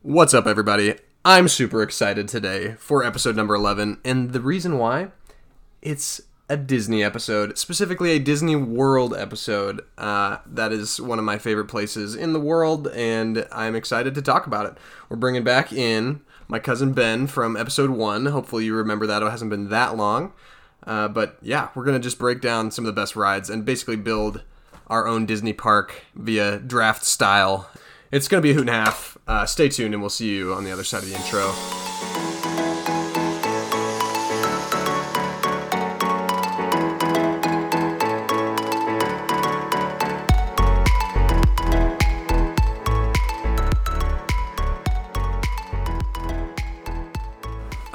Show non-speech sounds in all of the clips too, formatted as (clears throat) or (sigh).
What's up, everybody? I'm super excited today for episode number 11, and the reason why? It's a Disney episode, specifically a Disney World episode. Uh, that is one of my favorite places in the world, and I'm excited to talk about it. We're bringing back in my cousin Ben from episode 1. Hopefully, you remember that. It hasn't been that long. Uh, but yeah, we're going to just break down some of the best rides and basically build our own Disney park via draft style. It's going to be a hoot and a half. Uh, stay tuned, and we'll see you on the other side of the intro.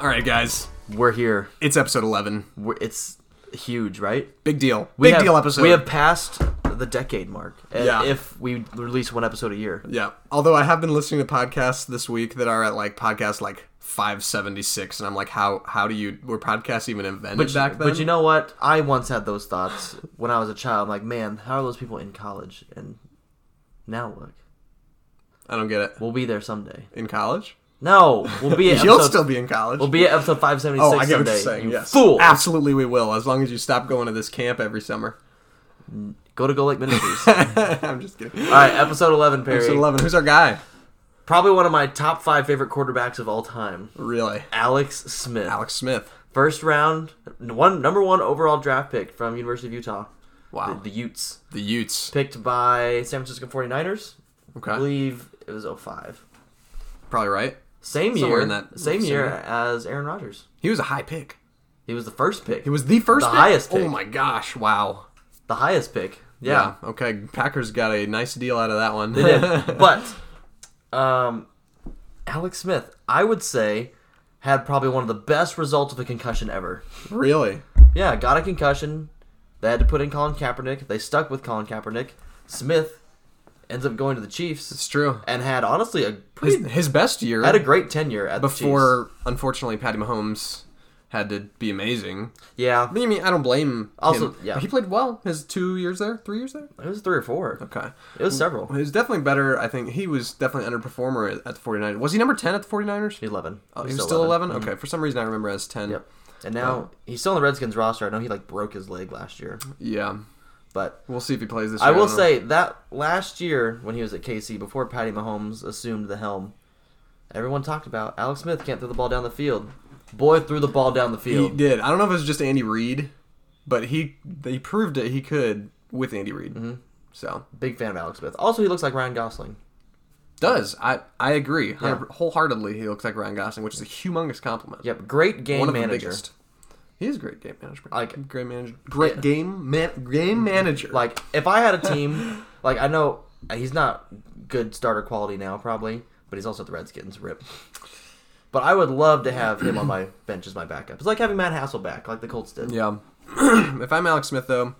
All right, guys, We're here. it's episode 11. We're, it's huge, right? Big deal. We Big have- deal episode. We have passed the decade mark. Yeah. If we release one episode a year. Yeah. Although I have been listening to podcasts this week that are at like podcast like 576 and I'm like how how do you were podcasts even invented But, back then? but you know what? I once had those thoughts when I was a child. I'm like, man, how are those people in college? And now look, I don't get it. we'll be there someday. In college? No, we'll be (laughs) at You'll episode, still be in college. we'll be at episode 576 oh, I get what you're saying. you yes. fool. Absolutely we will as long as you stop going to this camp every summer. Go to Go Lake Ministries. (laughs) I'm just kidding. All right, episode 11, Perry. Episode 11. Who's our guy? Probably one of my top five favorite quarterbacks of all time, Really? Alex Smith. Alex Smith. First round, one number one overall draft pick from University of Utah. Wow. The, the Utes. The Utes. Picked by San Francisco 49ers. I Okay. believe it was 05. Probably right. Same Somewhere year. in that same same year year. as Aaron Rodgers. He was a high pick. He was the first pick. He was the first The pick? highest oh pick. Oh my gosh. Wow. the highest pick. Yeah. Okay. Packers got a nice deal out of that one. They did. (laughs) but um Alex Smith, I would say, had probably one of the best results of a concussion ever. really? Yeah, got a concussion. They had to put in Colin Kaepernick. They stuck with Colin Kaepernick. Smith ends up going to the Chiefs It's true. and had honestly a His, pretty, his best year had a great tenure at the Chiefs. before, unfortunately, Patty Mahomes had to be amazing. Yeah, I mean, I don't blame Also, him. yeah. He played well. His two years there, three years there. it was three or four. Okay. It was several. He was definitely better. I think he was definitely underperformer at, the 49ers. Was he number 10 at the 49ers? Eleven. Oh, he was still 11? Mhm. Okay, for some reason I remember as 10. Yep. And now he's still on the Redskins roster. I know he like broke his leg last year, Yeah. but We'll see if he plays this I will know. say that last year when he was at KC, before Patty Mahomes assumed the helm, everyone talked about Alex Smith can't throw the ball down the field. Boy threw the ball down the field. He did. I don't know if it was just Andy Reid, but he he proved it he could with Andy Reid. Mm-hmm. So, Big fan of Alex Smith. Also, he looks like Ryan Gosling. does. I I agree. Yeah. Wholeheartedly, he looks like Ryan Gosling, which is a humongous compliment. Yep, great game One of the manager. biggest. He is a great game manager. Like- great manager. Great game man, game manager. Like if I had a team, (laughs) like I know he's not good starter quality now, probably, but he's also at the Redskins. Rip. But I would love to have him on my bench as my backup. It's like having Matt Hasselbeck, like the Colts did. yeah. (clears throat) if I'm Alex Smith though,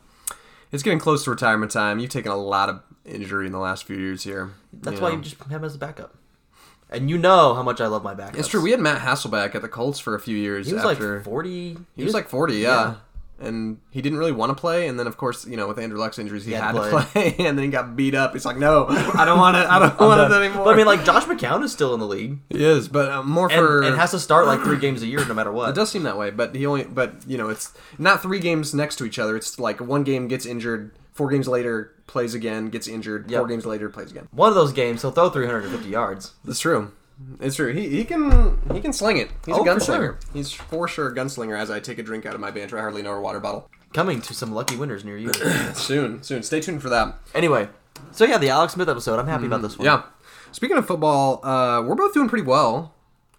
it's getting close to retirement time. You've taken a lot of injury in the last few years here. That's why you just have him as a backup. And you know how much I love my backup. It's true. We had Matt Hasselbeck at the Colts for a few years. he was after like forty. he was like 40, yeah. And he didn't really want to play, and then of course, you know, with Andrew Luck's injuries, he, He had, had to to play, (laughs) and then he got beat up. He's like, "No, I don't want it. I (laughs) don't want it anymore." But I mean, like Josh McCown is still in the league he is, but uh, more and, for and has to start like three games a year, no matter what. It does seem that way, but he only, but you know, it's not three games next to each other. It's like one game gets injured, four games later plays again, gets injured, Yep. four games later plays again. One of those games, he'll throw 350 yards. That's true. It's true. He, he can he can sling it. He's Oh, a for gunslinger. sure. He's for sure a gunslinger. As I take a drink out of my banter, I hardly know her water bottle. Coming to some lucky winners near you. (clears throat) soon, soon. Stay tuned for that. anyway, so yeah, the Alex Smith episode. I'm happy about this one. Yeah. Speaking of football, uh, we're both doing pretty well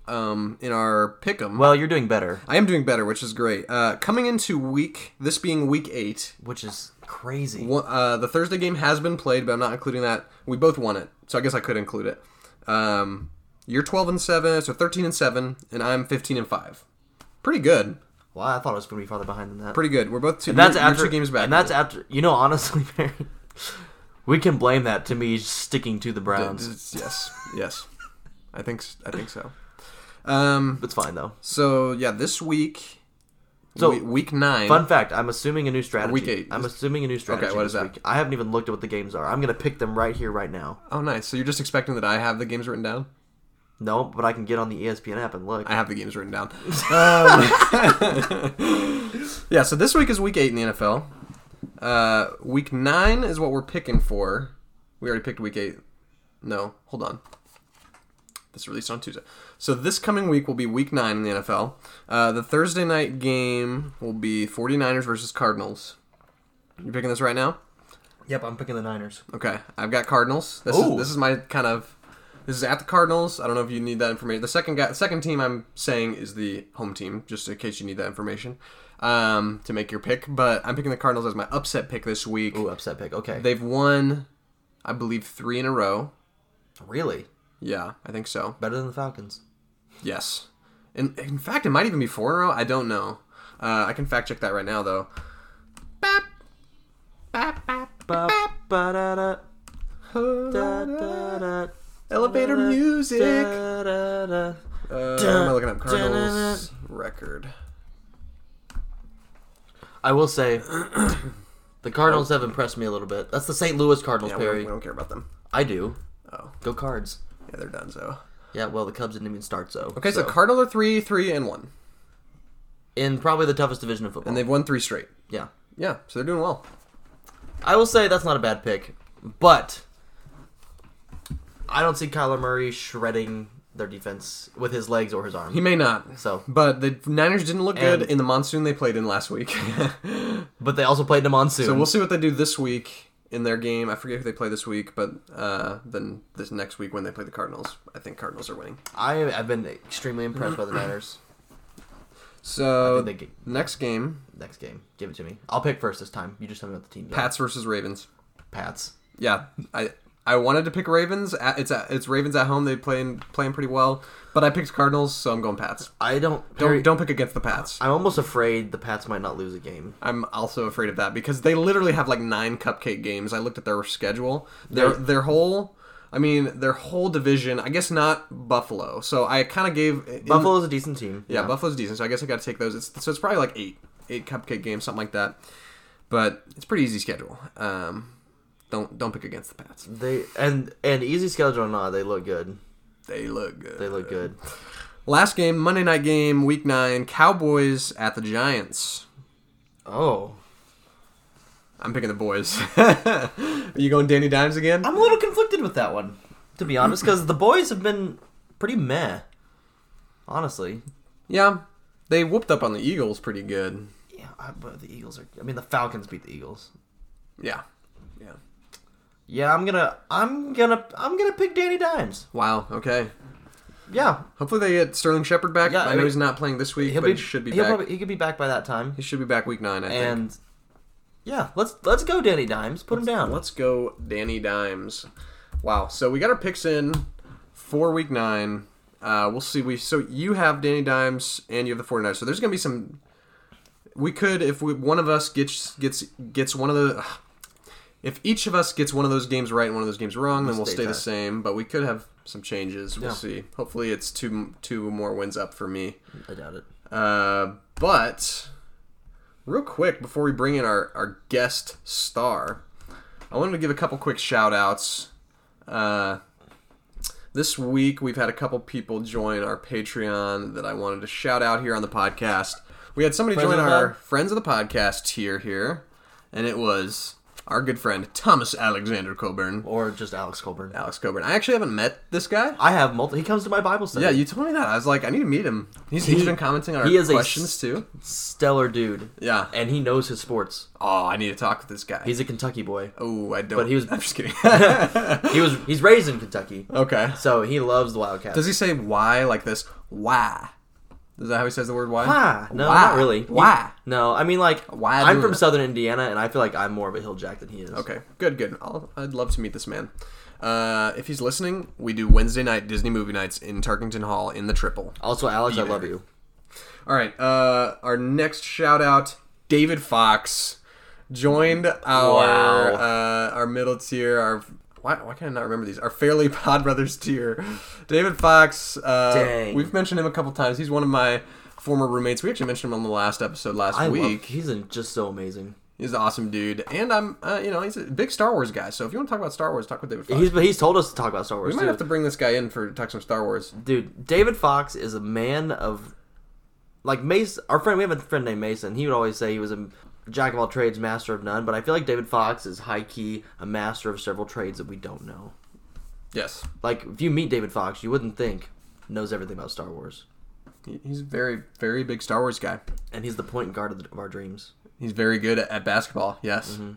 um, in our pick'em. Well, you're doing better, I am doing better, which is great. Uh, coming into week, this being week eight, which is crazy. One- Uh, the Thursday game has been played, but I'm not including that. We both won it, so I guess I could include it. Um, you're 12 and seven, so 13 and seven, and I'm 15 and five. Pretty good. Well, I thought it was going to be farther behind than that. Pretty good. We're both two. And that's you're- you're after two games back. And that's after. You know, honestly, (laughs) Barry, we can blame that to me sticking to the Browns. Yes, yes. I think I think so. Um. It's fine though. So yeah, this week. So, we- week nine. Fun fact: I'm assuming a new strategy. Week eight. I'm assuming a new strategy. Okay, what is that? Week. I haven't even looked at what the games are. I'm going to pick them right here, right now. Oh, nice. So you're just expecting that I have the games written down? No, but I can get on the ESPN app and look. I have the games written down. Um, (laughs) yeah, so this week is week eight in the NFL. Uh, week nine is what we're picking for. We already picked week eight. No, hold on. This released on Tuesday. So this coming week will be week nine in the NFL. Uh, the Thursday night game will be 49ers versus Cardinals. You picking this right now? Yep, I'm picking the Niners. Okay, I've got Cardinals. This Ooh. is this is my kind of this is at the Cardinals. I don't know if you need that information. The second guy, second team I'm saying is the home team, just in case you need that information um, to make your pick. But I'm picking the Cardinals as my upset pick this week. Ooh, upset pick. Okay. They've won, I believe, three in a row. really? Yeah, I think so. Better than the Falcons. Yes. In in fact, it might even be four in a row. I don't know. Uh, I can fact check that right now though. Bap, bap, bap, Ba, bap. ba, da, da, da, da, da, Elevator music. da, da, da. Uh, am I looking up Cardinals record? I will say, (clears throat) the Cardinals have impressed me a little bit. That's the St. Louis Cardinals, Yeah, we don't, Perry. we don't care about them. I do. Oh, Go Cards. yeah, they're done. So Yeah, well, the Cubs didn't even start, so. okay, so, Cardinals are three, three, and one, in probably the toughest division of football. and they've won three straight. yeah. Yeah, so they're doing well. I will say that's not a bad pick, but I don't see Kyler Murray shredding their defense with his legs or his arm. He may not. So, But the Niners didn't look good in the monsoon they played in last week. (laughs) but they also played in a monsoon. so we'll see what they do this week in their game. I forget who they play this week, but uh, then this next week when they play the Cardinals, I think Cardinals are winning. I have been extremely impressed by the (clears throat) Niners. So get- next game, Next game, give it to me. I'll pick first this time. You just tell me what the team. Pats versus Ravens. Pats. Yeah, I I wanted to pick Ravens. At- It's at, it's Ravens at home. They playing playing pretty well, but I picked Cardinals, so I'm going Pats. I don't. Don't don't pick against the Pats. I'm almost afraid the Pats might not lose a game. I'm also afraid of that because they literally have like nine cupcake games. I looked at their schedule. Their their whole, I mean, their whole division. I guess not Buffalo. So I kind of gave in- Buffalo's a decent team. Yeah, Buffalo's decent. So I guess I got to take those. It's, so it's probably like eight eight cupcake games, something like that. But it's pretty easy schedule. Um, don't don't pick against the Pats. They and and easy schedule or not, they look good. They look good. They look good. Last game, Monday night game, week nine, Cowboys at the Giants. Oh, I'm picking the boys. (laughs) Are you going Danny Dimes again? I'm a little conflicted with that one, to be honest, because the boys have been pretty meh. Honestly, Yeah, they whooped up on the Eagles pretty good. yeah, but the Eagles are. I mean, the Falcons beat the Eagles. Yeah, yeah. Yeah, I'm gonna, I'm gonna, I'm gonna pick Danny Dimes. Wow. Okay. Yeah, Hopefully they get Sterling Shepard back. Yeah, I I know mean, he's not playing this week, but he should be he'll back. Probably, he could be back by that time. He should be back week nine. I think. And yeah, let's let's go, Danny Dimes. Put him down. Let's go, Danny Dimes. Wow. So we got our picks in for week nine. Uh, we'll see. We so you have Danny Dimes and you have the 49ers. So there's gonna be some. We could if we, one of us gets gets gets one of the. If each of us gets one of those games right and one of those games wrong, then we'll stay stay the same. But we could have some changes. We'll Yeah. see. Hopefully, it's two two more wins up for me. I doubt it. Uh, but real quick before we bring in our, our guest star, I wanted to give a couple quick shout outs. Uh, this week we've had a couple people join our Patreon that I wanted to shout out here on the podcast. We had somebody Friends join our pod? Friends of the Podcast tier here, and it was our good friend Thomas Alexander Coburn. Or just Alex Coburn. Alex Coburn. I actually haven't met this guy. I have multiple. He comes to my Bible study. Yeah, you told me that. I was like, I need to meet him. He's, he's He- been commenting on our he is questions s- too. stellar dude, Yeah. and he knows his sports. Oh, I need to talk with this guy. He's a Kentucky boy. oh, I don't. but he was- (laughs) I'm just kidding. (laughs) He was he's raised in Kentucky, okay. so he loves the Wildcats. Does he say why like this? Why? Is that how he says the word why? Why? No, Why? not really. Why? no, I mean like Why I'm from it? Southern Indiana, and I feel like I'm more of a hill jack than he is. Okay, good, good. I'll, I'd love to meet this man. Uh, if he's listening, we do Wednesday night Disney movie nights in Tarkington Hall in the Triple. Also, Alex, I Be love there. you. All right. Uh, our next shout out, David Fox, joined our Wow. uh, our middle tier. Our why, why can I not remember these? Our Fairly (laughs) Pod Brothers tier. David Fox. Uh, Dang. We've mentioned him a couple times. He's one of my former roommates. We actually mentioned him on the last episode last I week. love. He's just so amazing. He's an awesome dude, and I'm, uh, you know, he's a big Star Wars guy. So if you want to talk about Star Wars, talk with David Fox. He's he's told us to talk about Star Wars. we might too. have to bring this guy in for talk some Star Wars. Dude, David Fox is a man of like Mason. Our friend, we have a friend named Mason. He would always say he was a jack of all trades, master of none. But I feel like David Fox is high key a master of several trades that we don't know. Yes, Like if you meet David Fox, you wouldn't think knows everything about Star Wars, he's a very, very big Star Wars guy. and he's the point guard of, the, of our dreams. He's very good at, at basketball. Yes. Mm-hmm.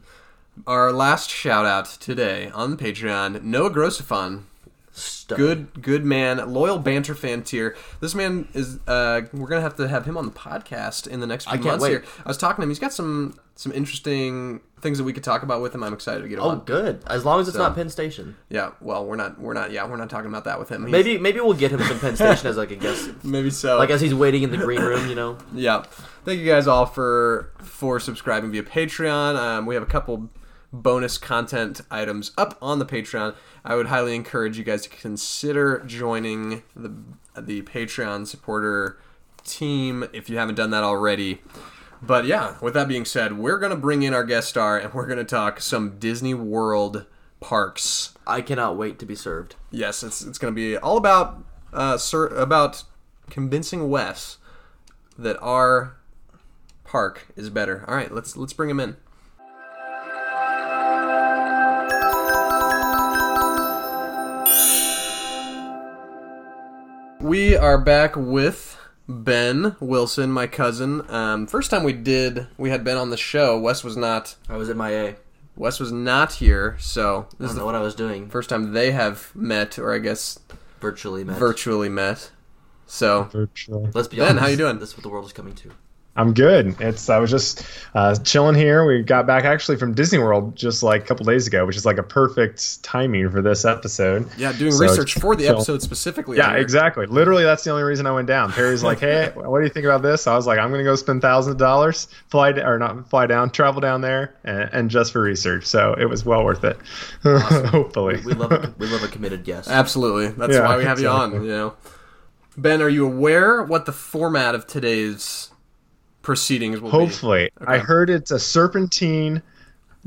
Our last shout out today on the Patreon, Noah Grossifon. Stud. Good, good man, loyal banter fan tier. This man is. Uh, we're gonna have to have him on the podcast in the next few I can't months. wait. Here, I was talking to him. He's got some some interesting things that we could talk about with him. I'm excited to get him Oh, on. good. As long as it's So- not Penn Station. Yeah. Well, we're not. We're not. Yeah, we're not talking about that with him. He's- Maybe maybe we'll get him some Penn Station as like a guest, (laughs) Maybe so. like as he's waiting in the green room. You know. Yeah. Thank you guys all for for subscribing via Patreon. Um, we have a couple bonus content items up on the Patreon. I would highly encourage you guys to consider joining the the Patreon supporter team if you haven't done that already. But yeah, with that being said, we're gonna bring in our guest star and we're gonna talk some Disney World parks. I cannot wait to be served. Yes, it's it's gonna be all about uh, sir, about convincing Wes that our park is better. All right, let's let's bring him in. We are back with Ben Wilson, my cousin. Um, first time we did, we had Ben on the show. Wes was not. I was at my A. Wes was not here, so I this is don't the know what I was doing. first time they have met, or I guess Virtually met. virtually met. So Virtually. Let's be Ben, honest. how you doing? This is what the world is coming to. I'm good. It's I was just uh, chilling here. We got back actually from Disney World just like a couple days ago, which is like a perfect timing for this episode. yeah, doing So research for the chill. episode specifically. Yeah, exactly. Literally, that's the only reason I went down. Perry's like, "Hey, (laughs) what do you think about this?" I was like, "I'm gonna go spend thousands of dollars, fly d- or not fly down, travel down there, and, and just for research." So it was well worth it. (laughs) Hopefully, We love a, we love a committed guest. Absolutely. That's Yeah, why we have you on. You know, Ben, are you aware what the format of today's proceedings will Hopefully, I heard it's a serpentine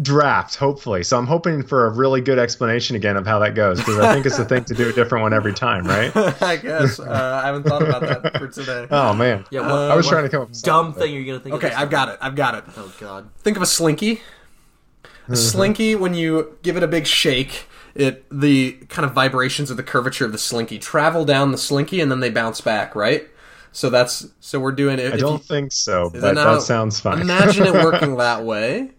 draft. Hopefully, so I'm hoping for a really good explanation again of how that goes because I think it's the thing to do a different one every time, right? (laughs) I guess uh, I haven't thought about that for today. (laughs) Oh man, yeah, what, Uh, I was trying to come up with dumb thing you're gonna think. Okay, of this I've got it. I've got it. Oh God. Think of a slinky. A slinky, when you give it a big shake, it the kind of vibrations of the curvature of the slinky travel down the slinky and then they bounce back, right? So that's so we're doing it. I don't you- think so, but it that not- sounds fine. Imagine it working (laughs) that way,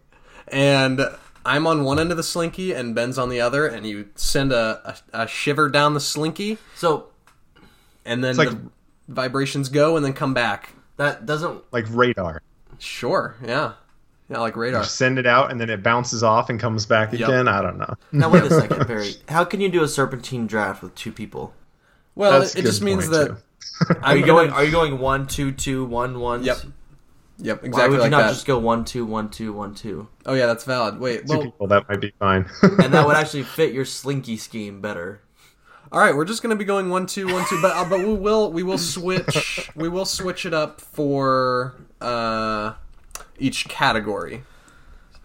and I'm on one end of the slinky and Ben's on the other, and you send a, a, a shiver down the slinky, So and then like- the vibrations go and then come back. that doesn't. like radar. Sure, yeah, yeah, like radar. You send it out and then it bounces off and comes back Yep. again. I don't know. Now wait a (laughs) second, Barry. How can you do a serpentine draft with two people? Well, That's it, it just means point, that too. Are you going? Are you going one, two, two, one, one? Yep. Yep, Exactly. Why exactly would you like not that. just go one, two, one, two, one, two? Oh yeah, that's valid. Wait, Two well, people that might be fine. And that would (laughs) actually fit your slinky scheme better. all right, we're just gonna be going one two one two, but uh, but we will we will switch we will switch it up for uh, each category.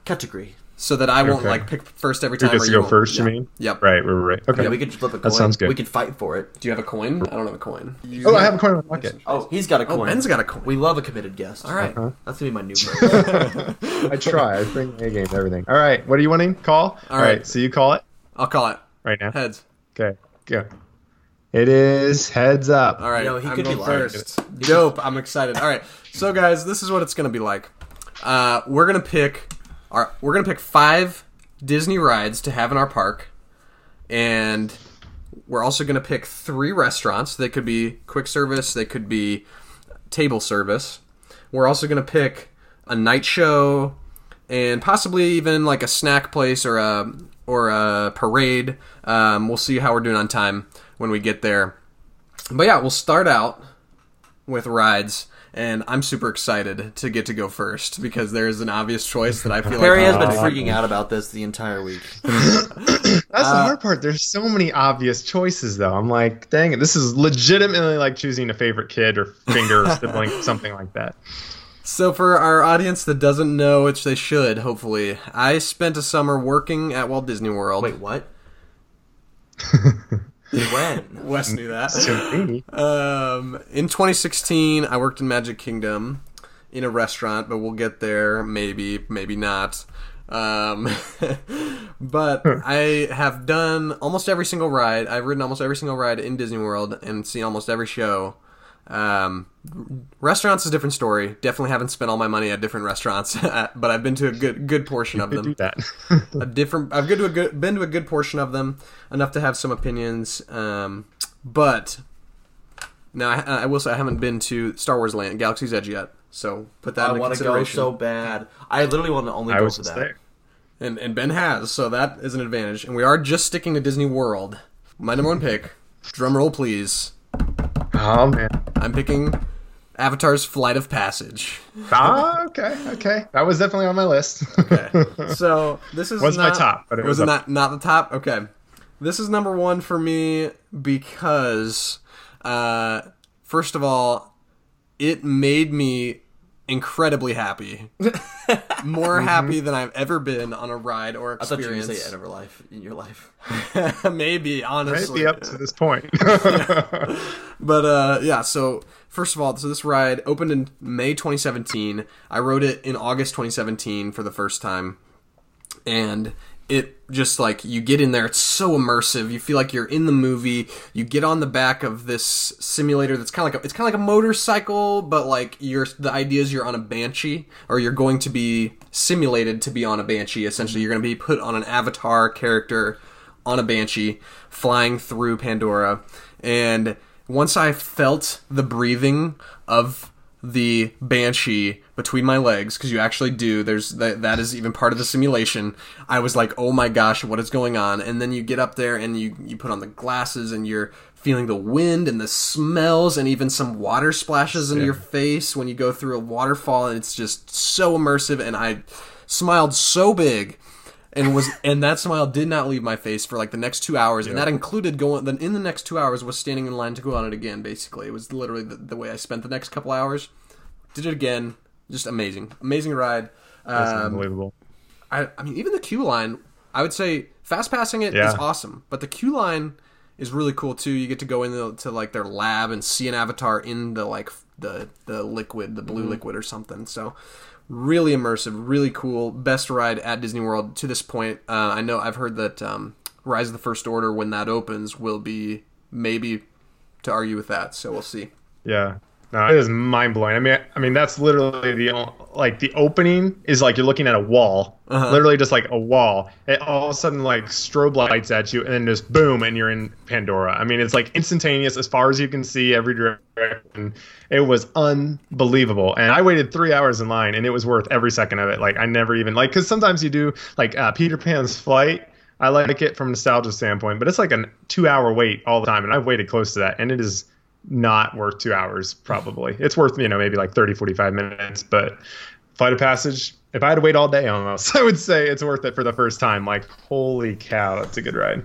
Category. So that I won't Okay. like pick first every Who time. gets or to you go won't. first? You mean? Yep. Right, right, right. Okay. Yeah, we could flip a coin. That sounds good. We could fight for it. Do you have a coin? I don't have a coin. oh, I have a coin in my pocket. Oh, he's got a Oh, coin. Ben's got a coin. We love a committed guest. All right. That's gonna be my new. (laughs) I try. I bring A game everything. All right. What are you winning? Call. All right. right. So you call it I'll call it right now. heads. Okay. Go. It is heads up. All right, You know, he I'm could be first. Dope. I'm excited. All right, so guys, this is what it's gonna be like. Uh, we're gonna pick our we're gonna pick five Disney rides to have in our park, and we're also gonna pick three restaurants. They could be quick service. They could be table service. We're also gonna pick a night show and possibly even like a snack place or a or a parade. Um, we'll see how we're doing on time when we get there. But yeah, we'll start out with rides, and I'm super excited to get to go first because there's an obvious choice that I feel Perry like has been Uh, freaking out about this the entire week. (laughs) That's the hard part. There's so many obvious choices, though. I'm like, dang it, this is legitimately like choosing a favorite kid or finger or sibling, (laughs) something like that. So for our audience that doesn't know, which they should, hopefully, I spent a summer working at Walt Disney World. Wait, what? (laughs) when? (laughs) Wes knew that. Um, in 2016, I worked in Magic Kingdom in a restaurant, but we'll get there. Maybe, maybe not. Um, (laughs) but I have done almost every single ride. I've ridden almost every single ride in Disney World and seen almost every show. Um, restaurants is a different story. Definitely haven't spent all my money at different restaurants, (laughs) but I've been to a good good portion of them do that. (laughs) a different. I've been to a good been to a good portion of them, enough to have some opinions. Um, but now I, I will say I haven't been to Star Wars Land, Galaxy's Edge yet. So put that I in want to go so bad. I literally want to only I go was for that. there. and and Ben has, so that is an advantage. And we are just sticking to Disney World. My number one pick. Drum roll, please. Oh man. I'm picking Avatar's Flight of Passage. Ah, okay, okay. That was definitely on my list. Okay. (laughs) So this is Wasn't my top, but it was was not not the top. Okay, this is number one for me because, uh, first of all, it made me incredibly happy, (laughs) more happy than I've ever been on a ride or I thought you experience. to say end of her life in your life. (laughs) Maybe honestly, Maybe up to this point. (laughs) But uh, yeah, so first of all, so this ride opened in May 2017. I rode it in August 2017 for the first time, and it just like you get in there, it's so immersive. You feel like you're in the movie. You get on the back of this simulator that's kind of like a, it's kind of like a motorcycle, but like you're the idea is you're on a banshee, or you're going to be simulated to be on a banshee. Essentially, you're going to be put on an avatar character on a banshee flying through Pandora. And once I felt the breathing of the banshee between my legs, because you actually do, there's that, that is even part of the simulation. I was like, oh my gosh, what is going on? And then you get up there and you, you put on the glasses and you're feeling the wind and the smells and even some water splashes into your face when you go through a waterfall and it's just so immersive and I smiled so big and was (laughs) and that smile did not leave my face for like the next two hours, and that included going. Then in the next two hours was standing in line to go on it again. Basically, it was literally the, the way I spent the next couple hours. Did it again, just amazing, amazing ride. That's Um, unbelievable. I, I mean, even the queue line, I would say fast passing it is Yeah. awesome, but the queue line is really cool too. You get to go into like their lab and see an avatar in the like the the liquid, the blue liquid or something. So really immersive, really cool. Best ride at Disney World to this point. Uh, I know I've heard that um, Rise of the First Order when that opens will be maybe to argue with that. So we'll see. Yeah. No, it is mind blowing. I mean, I mean that's literally the like the opening is like you're looking at a wall, Uh-huh. literally just like a wall. It all of a sudden like strobe lights at you, and then just boom, and you're in Pandora. I mean, it's like instantaneous as far as you can see every direction. It was unbelievable, and I waited three hours in line, and it was worth every second of it. Like I never even like because sometimes you do like uh, Peter Pan's flight. I like it from a nostalgia standpoint, but it's like a two hour wait all the time, and I've waited close to that, and it is not worth two hours probably it's worth you know maybe like 30 45 minutes but flight of passage if i had to wait all day almost (laughs) i would say it's worth it for the first time like holy cow that's a good ride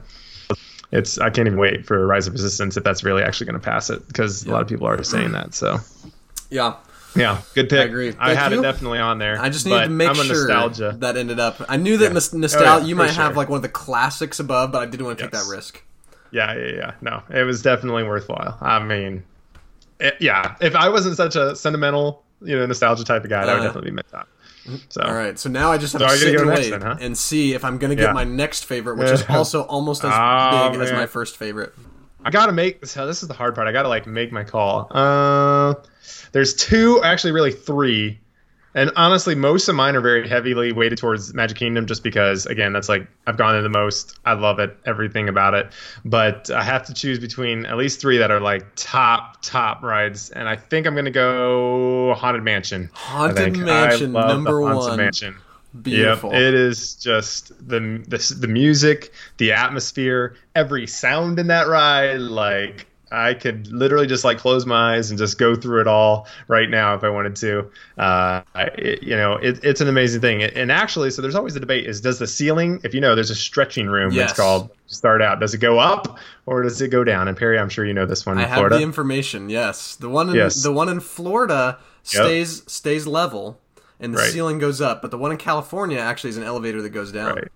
it's i can't even wait for rise of resistance if that's really actually going to pass it because a lot of people are saying that so Yeah, yeah good pick I agree. i had you. it definitely on there I just needed to make sure nostalgia that ended up. I knew that Yeah. nos- Oh, nostalgia. yeah, you might have like one of the classics above, but I didn't want to take that risk. Yeah, yeah, yeah. No, it was definitely worthwhile. I mean, it, yeah. If I wasn't such a sentimental, you know, nostalgia type of guy, that would Uh, definitely be my top. So, All right, so now I just have So to sit go and wait then, huh? and see if I'm going to get Yeah. my next favorite, which is also almost as (laughs) Oh, big as my first favorite. I gotta make this. This is the hard part. I gotta like make my call. Uh, there's two, actually, really three, and honestly, most of mine are very heavily weighted towards Magic Kingdom, just because, again, that's like I've gone there the most. I love it, everything about it. But I have to choose between at least three that are like top, top rides, and I think I'm gonna go Haunted Mansion. Haunted. Mansion, number Haunted one. Mansion. Beautiful. Yep, it is just the, the the music, the atmosphere, every sound in that ride. Like I could literally just like close my eyes and just go through it all right now if I wanted to. Uh, it, you know, it, it's an amazing thing. And actually, so there's always a debate: is does the ceiling, if you know, there's a stretching room. Yes. It's called start out. Does it go up or does it go down? And Perry, I'm sure you know this one I in have Florida. the information. Yes, the one in Yes. the one in Florida stays stays level, and the Right. ceiling goes up. But the one in California actually is an elevator that goes down. Right.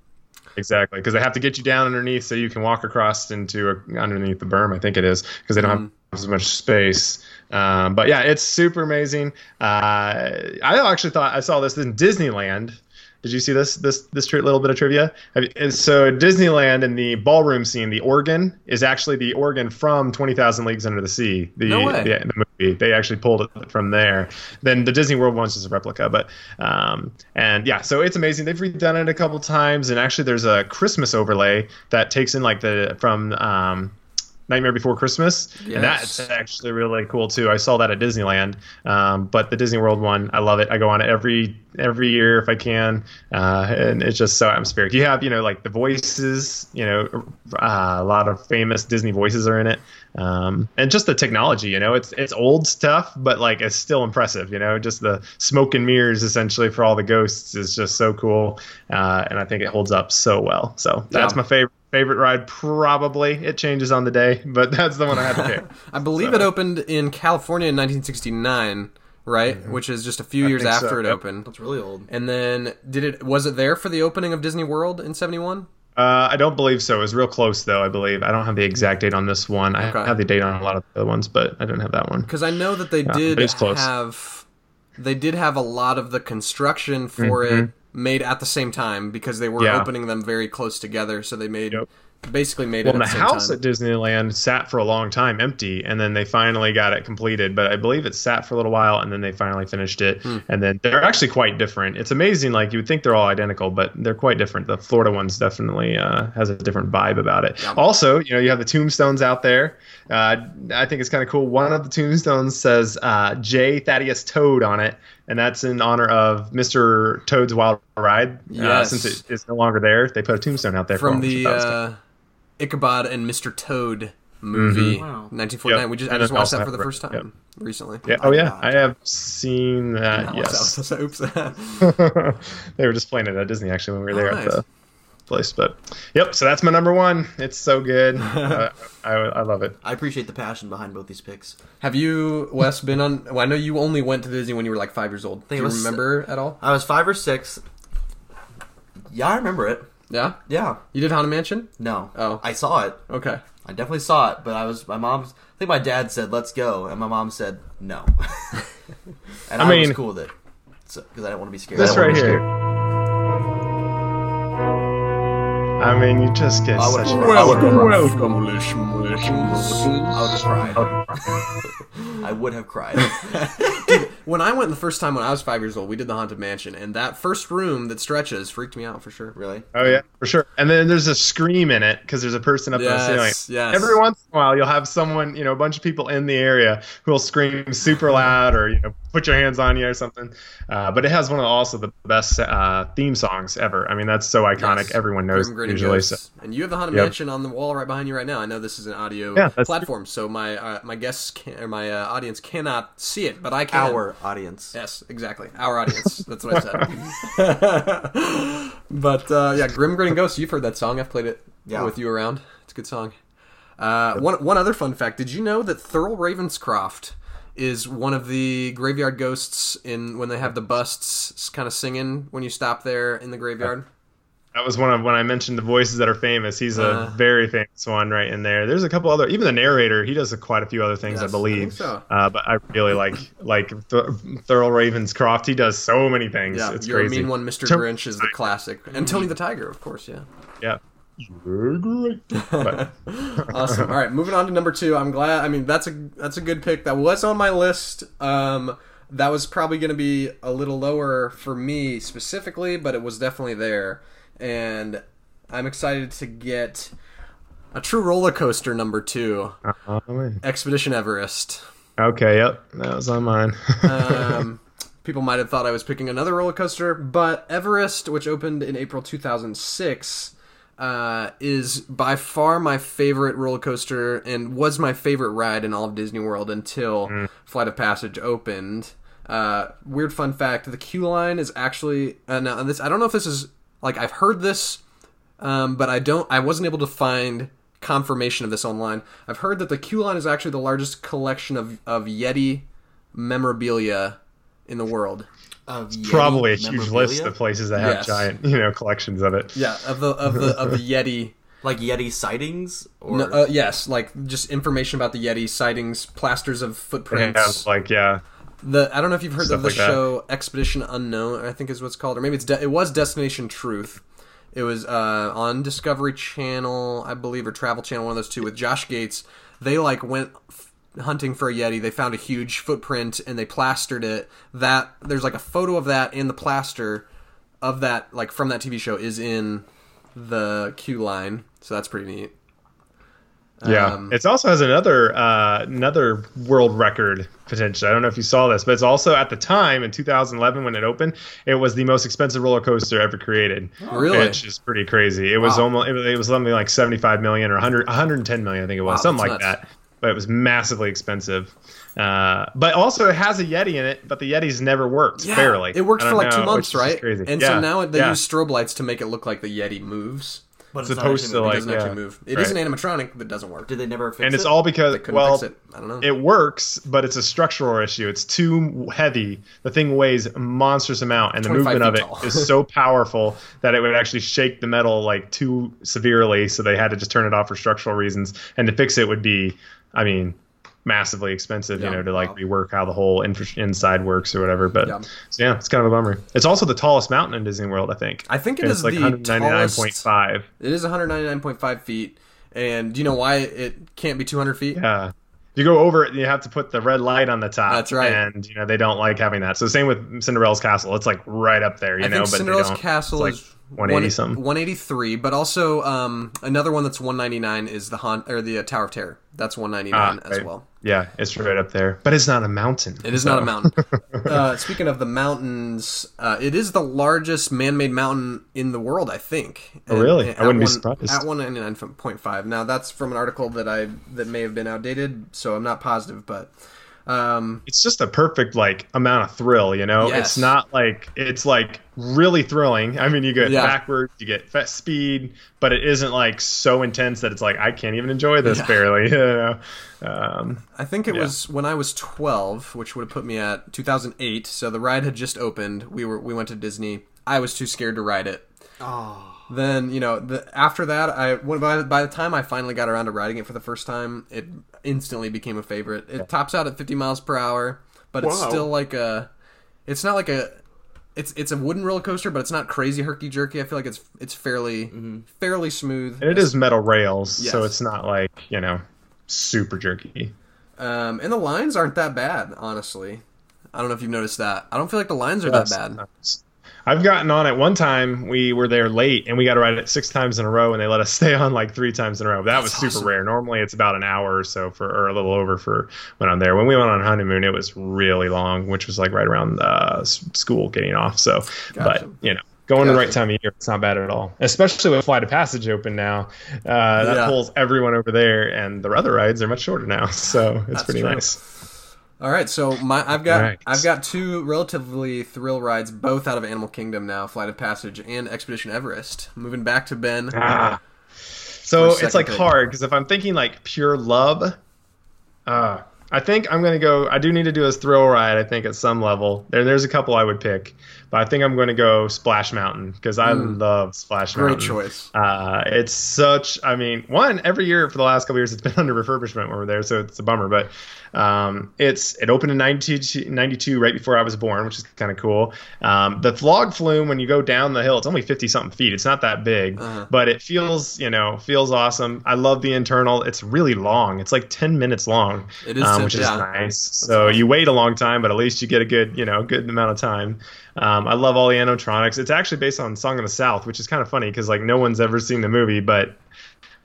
Exactly, because they have to get you down underneath so you can walk across into a, underneath the berm. I think it is because they don't Mm-hmm. have as much space. Um, but yeah, it's super amazing. Uh, I actually thought I saw this in Disneyland. Did you see this this this tri- little bit of trivia? And So Disneyland in the ballroom scene, the organ is actually the organ from Twenty Thousand Leagues Under the Sea. The, No way. the the movie. They actually pulled it from there. Then the Disney World one's just a replica, but um, and yeah, so it's amazing. They've redone it a couple times, and actually there's a Christmas overlay that takes in like the from um, Nightmare Before Christmas, and that's actually really cool too. I saw that at Disneyland, um, but the Disney World one, I love it. I go on it every every year if I can, uh, and it's just so atmospheric. You have you know like the voices, you know, uh, a lot of famous Disney voices are in it, um, and just the technology. You know, it's it's old stuff, but like it's still impressive. You know, just the smoke and mirrors essentially for all the ghosts is just so cool, uh, and I think it holds up so well. So that's Yeah. my favorite. Favorite ride, probably. It changes on the day, but (laughs) that's the one I had to pick. (laughs) I believe it opened in California in 1969, right? Which is just a few years think so, after it yep. opened. That's really old. And then did it was it there for the opening of Disney World in 71? Uh, I don't believe so. It was real close, though. I believe I don't have the exact date on this one. I Okay. have the date on a lot of the other ones, but I don't have that one. Because I know that they did close. have they did have a lot of the construction for it made at the same time because they were. Yeah. opening them very close together. So they made Yep. basically made Well, it the at the same house time. at Disneyland sat for a long time empty, and then they finally got it completed. But I believe it sat for a little while, and then they finally finished it. Hmm. And then they're actually quite different. It's amazing. Like you would think they're all identical, but they're quite different. The Florida one's definitely uh, has a different vibe about it. Also, you know, you have the tombstones out there. Uh, I think it's kind of cool. One of the tombstones says uh, J. Thaddeus Toad on it, and that's in honor of Mr. Toad's Wild Ride. Uh, since it is no longer there, they put a tombstone out there for from him, the I thought was kinda uh, Ichabod and Mr. Toad movie, Mm-hmm. Wow. 1949. Yep. We just I just watched that for the first time yep. recently. Yeah. Oh yeah, God. I have seen that. Oh, yes, (laughs) Oops. (laughs) they were just playing it at Disney actually when we were Oh, there nice. at the place. But yep, so that's my number one. It's so good. (laughs) uh, I I love it. I appreciate the passion behind both these picks. Have you, Wes, been on? Well, I know you only went to Disney when you were like five years old. Do you was- remember at all? I was five or six. Yeah, I remember it. Yeah, Yeah. you did Haunted Mansion. No. Oh. I saw it. Okay. I definitely saw it, but I was my mom's. I think my dad said, "Let's go," and my mom said, "No." (laughs) and I I, was mean- cool with it because I didn't want to be scared. This right didn't here. I mean, you just get I would've such. cried. I would've welcome, wanna- I would have cried. I would have cried. (laughs) When I went the first time when I was five years old, we did the Haunted Mansion, and that first room that stretches freaked me out for sure. really? Oh yeah, for sure. And then there's a scream in it because there's a person up Yes, in the ceiling. yes. Every once in a while, you'll have someone, you know, a bunch of people in the area who will scream super loud or you know put your hands on you or something. Uh, but it has one of the, also the best uh, theme songs ever. I mean, that's so iconic. Yes. Everyone knows Grim Grinning usually. Ghosts. So. And you have the Haunted Yep. Mansion on the wall right behind you right now. I know this is an audio Yeah, that's platform, so my uh, my guests can, or my uh, audience cannot see it, but I can. Our audience. Yes, exactly. Our audience. (laughs) That's what I said. (laughs) but uh, yeah, Grim Grinning Ghosts. You've heard that song. I've played it Yeah. with you around. It's a good song. Uh, one one other fun fact: Did you know that Thurl Ravenscroft is one of the graveyard ghosts in when they have the busts kind of singing when you stop there in the graveyard? That was one of when I mentioned the voices that are famous. He's a Uh. very famous one right in there. There's a couple other, even the narrator. He does quite a few other things, Yes, I I believe. think so. Uh, but I really like like Th- Thurl Ravenscroft. He does so many things. Yeah, it's you're crazy. mean one, Mr. Tim- Grinch is the classic, and Tony the Tiger, of course. Yeah. Yeah. You're great. But (laughs) awesome. All right, moving on to number two. I'm glad. I mean, that's a that's a good pick. That was on my list. Um, that was probably going to be a little lower for me specifically, but it was definitely there, and I'm excited to get a true roller coaster number two, Oh, man. Expedition Everest. okay, yep, that was on mine. (laughs) Um, people might have thought I was picking another roller coaster, but Everest, which opened in April 2006, uh, is by far my favorite roller coaster and was my favorite ride in all of Disney World until Flight of Passage opened. Uh, weird fun fact: the queue line is actually uh, now this. I don't know if this is like I've heard this, um, but I don't. I wasn't able to find confirmation of this online. I've heard that the Q line is actually the largest collection of of Yeti memorabilia in the world. Of Yeti Probably a huge list of places that have Yes. giant, you know, collections of it. Yeah, of the of the of the (laughs) Yeti. like Yeti sightings or No, uh, yes, like just information about the Yeti sightings, plasters of footprints. have like yeah, The I don't know if you've heard Stuff of the like that. show Expedition Unknown. I think is what's called, or maybe it's de- it was Destination Truth. It was uh, on Discovery Channel, I believe, or Travel Channel, one of those two, with Josh Gates. They like went f- hunting for a yeti. They found a huge footprint and they plastered it. That there's like a photo of that in the plaster of that, like from that TV show, is in the queue line. So that's pretty neat. Yeah. Um, it also has another uh, another world record potential. I don't know if you saw this, but it's also at the time in 2011 when it opened, it was the most expensive roller coaster ever created. Really? Which is pretty crazy. It was almost it was, it was something like 75 million or 100 110 million, I think it was Wow, something like nuts. that. But it was massively expensive. Uh, but also it has a Yeti in it, but the Yeti's never worked. Yeah, barely. It worked for like two months, right? Crazy. And yeah. so now they yeah. use strobe lights to make it look like the Yeti moves. But it's not supposed actually to, It like, doesn't yeah, actually move. It is right. an animatronic that doesn't work. Did they never fix it? and it's it? all because They well, fix it. I don't know. it works, but it's a structural issue. It's too heavy. The thing weighs a monstrous amount, and the movement of feet it tall. is so (laughs) powerful that it would actually shake the metal like too severely. So they had to just turn it off for structural reasons. And to fix it would be, I mean, massively expensive. Yeah, you know, to like wow. rework how the whole inside works or whatever. But Yeah. so yeah, it's kind of a bummer. It's also the tallest mountain in Disney World, I think. I think it is it's like the 199.5. It is 199.5 feet. And do you know why it can't be 200 feet? Yeah. You go over it, you have to put the red light on the top. That's right. And you know they don't like having that. So same with Cinderella's castle. It's like right up there. You I know, think but Cinderella's they don't. Castle it's is 180 something. 183, but also um, another one that's 199 is the Han or the uh, Tower of Terror. That's 199 Ah, as right. well. Yeah, it's right up there. But it's not a mountain. It is not a mountain. (laughs) uh, speaking of the mountains, uh, it is the largest man-made mountain in the world, I think. Oh, really? I wouldn't be surprised. At 199.5. Now that's from an article that I that may have been outdated, so I'm not positive, but um, It's just a perfect like amount of thrill. You know, Yes. it's not like it's like really thrilling. I mean, you get Yeah. backwards, you get fast speed, but it isn't like so intense that it's like I can't even enjoy this Yeah. barely. (laughs) You know. Um, I think it Yeah. was when I was 12, which would have put me at 2008. So the ride had just opened. We were we went to Disney. I was too scared to ride it. Oh, Then you know, the, after that, I when, by, by the time I finally got around to riding it for the first time, it instantly became a favorite. It tops out at 50 miles per hour, but it's still like a. It's not like a. It's it's a wooden roller coaster, but it's not crazy herky jerky. I feel like it's it's fairly fairly smooth. and it is metal rails, so it's not like you know super jerky. Um, and the lines aren't that bad, honestly. I don't know if you've noticed that. I don't feel like the lines are that bad. I've gotten on it one time. We were there late, and we got to ride it six times in a row, and they let us (laughs) stay on like three times in a row. That was super awesome. rare. Normally, it's about an hour or so for, or a little over for when I'm there. When we went on honeymoon, it was really long, which was like right around uh, school getting off. So, Gotcha. but you know. Going the right time of year, it's not bad at all. Especially with Flight of Passage open now, uh, that Yeah. pulls everyone over there, and the other rides are much shorter now, (laughs) so it's That's pretty true. nice. All right, so my I've got Right. I've got two relatively thrill rides, both out of Animal Kingdom now: Flight of Passage and Expedition Everest. Moving back to Ben. Ah. So it's like second pick. hard because if I'm thinking like pure love, uh, I think I'm gonna go. I do need to do a thrill ride. I think at some level. There, there's a couple I would pick, but I think I'm gonna go Splash Mountain because I love Splash Mountain. Great choice. Uh, it's such. I mean, one every year for the last couple years, it's been (laughs) under refurbishment when we're there, so it's a bummer. But um, it's it opened in 92, 92 right before I was born, which is kind of cool. Um, the log flume when you go down the hill, it's only fifty something feet. It's not that big, Uh-huh. but it feels you know feels awesome. I love the internal. It's really long. It's like ten minutes long, It is um, which is yeah. nice. So you wait a long time, but at least you get a good you know good amount of time. Um, I love all the animatronics. It's actually based on Song of the South, which is kind of funny because like no one's ever seen the movie, but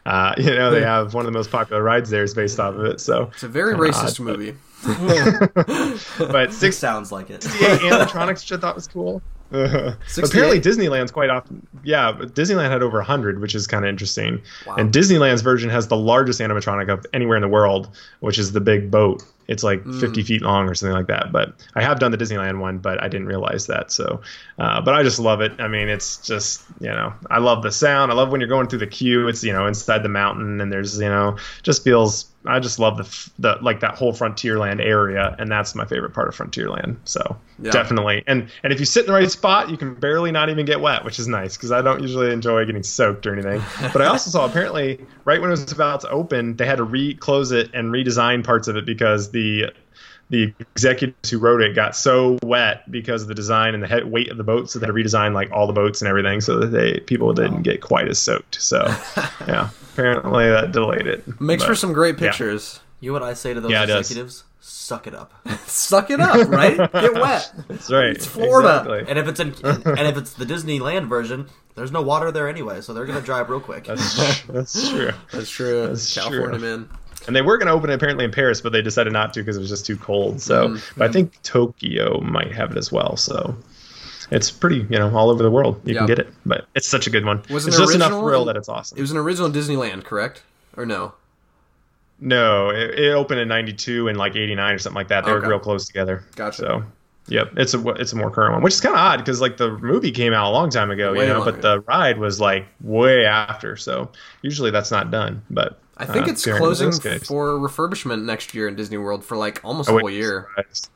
uh, you know they have one of the most popular rides there is based off of it. So, It's a very Kinda racist odd, movie. (laughs) but Six six sounds like it. (laughs) animatronics, which I thought was cool. Apparently, Disneyland's quite often. Yeah, but Disneyland had over 100, which is kind of interesting. Wow. And Disneyland's version has the largest animatronic of anywhere in the world, which is the big boat. It's like Hmm. 50 feet long or something like that. But I have done the Disneyland one, but I didn't realize that. So, uh, but I just love it. I mean, it's just, you know, I love the sound. I love when you're going through the queue. It's, you know, inside the mountain and there's, you know, just feels I just love the the like that whole Frontierland area, and that's my favorite part of Frontierland. So Yeah. definitely, and and if you sit in the right spot, you can barely not even get wet, which is nice because I don't usually enjoy getting soaked or anything. But I also saw apparently right when it was about to open, they had to re-close it and redesign parts of it because the the executives who wrote it got so wet because of the design and the head, weight of the boats so they had to redesign like all the boats and everything, so that they people didn't get quite as soaked. So, (laughs) yeah, apparently that delayed it. Makes But, for some great yeah. pictures. You know what I say to those Yeah, it does. executives? Suck it up. (laughs) Suck it up, right? Get wet. (laughs) That's right. It's Florida. Exactly. And if it's in, and, and if it's the Disneyland version, there's no water there anyway, so they're gonna dry up real quick. That's, that's true. That's true. That's California true. man. And they were going to open it apparently in Paris, but they decided not to because it was just too cold. So, Mm-hmm. but I think Tokyo might have it as well. So, it's pretty, you know, all over the world. You Yeah. can get it, but it's such a good one. Was it it's just enough thrill that it's awesome. It was an original Disneyland, correct? Or no? No, it, it opened in '92 and like '89 or something like that. They Okay. were real close together. Gotcha. So, yep, it's a it's a more current one, which is kind of odd because like the movie came out a long time ago, Way you know, but the ride was like way after. So usually that's not done. But I think uh, it's closing for refurbishment next year in Disney World for like almost I a wouldn't whole year. surprised.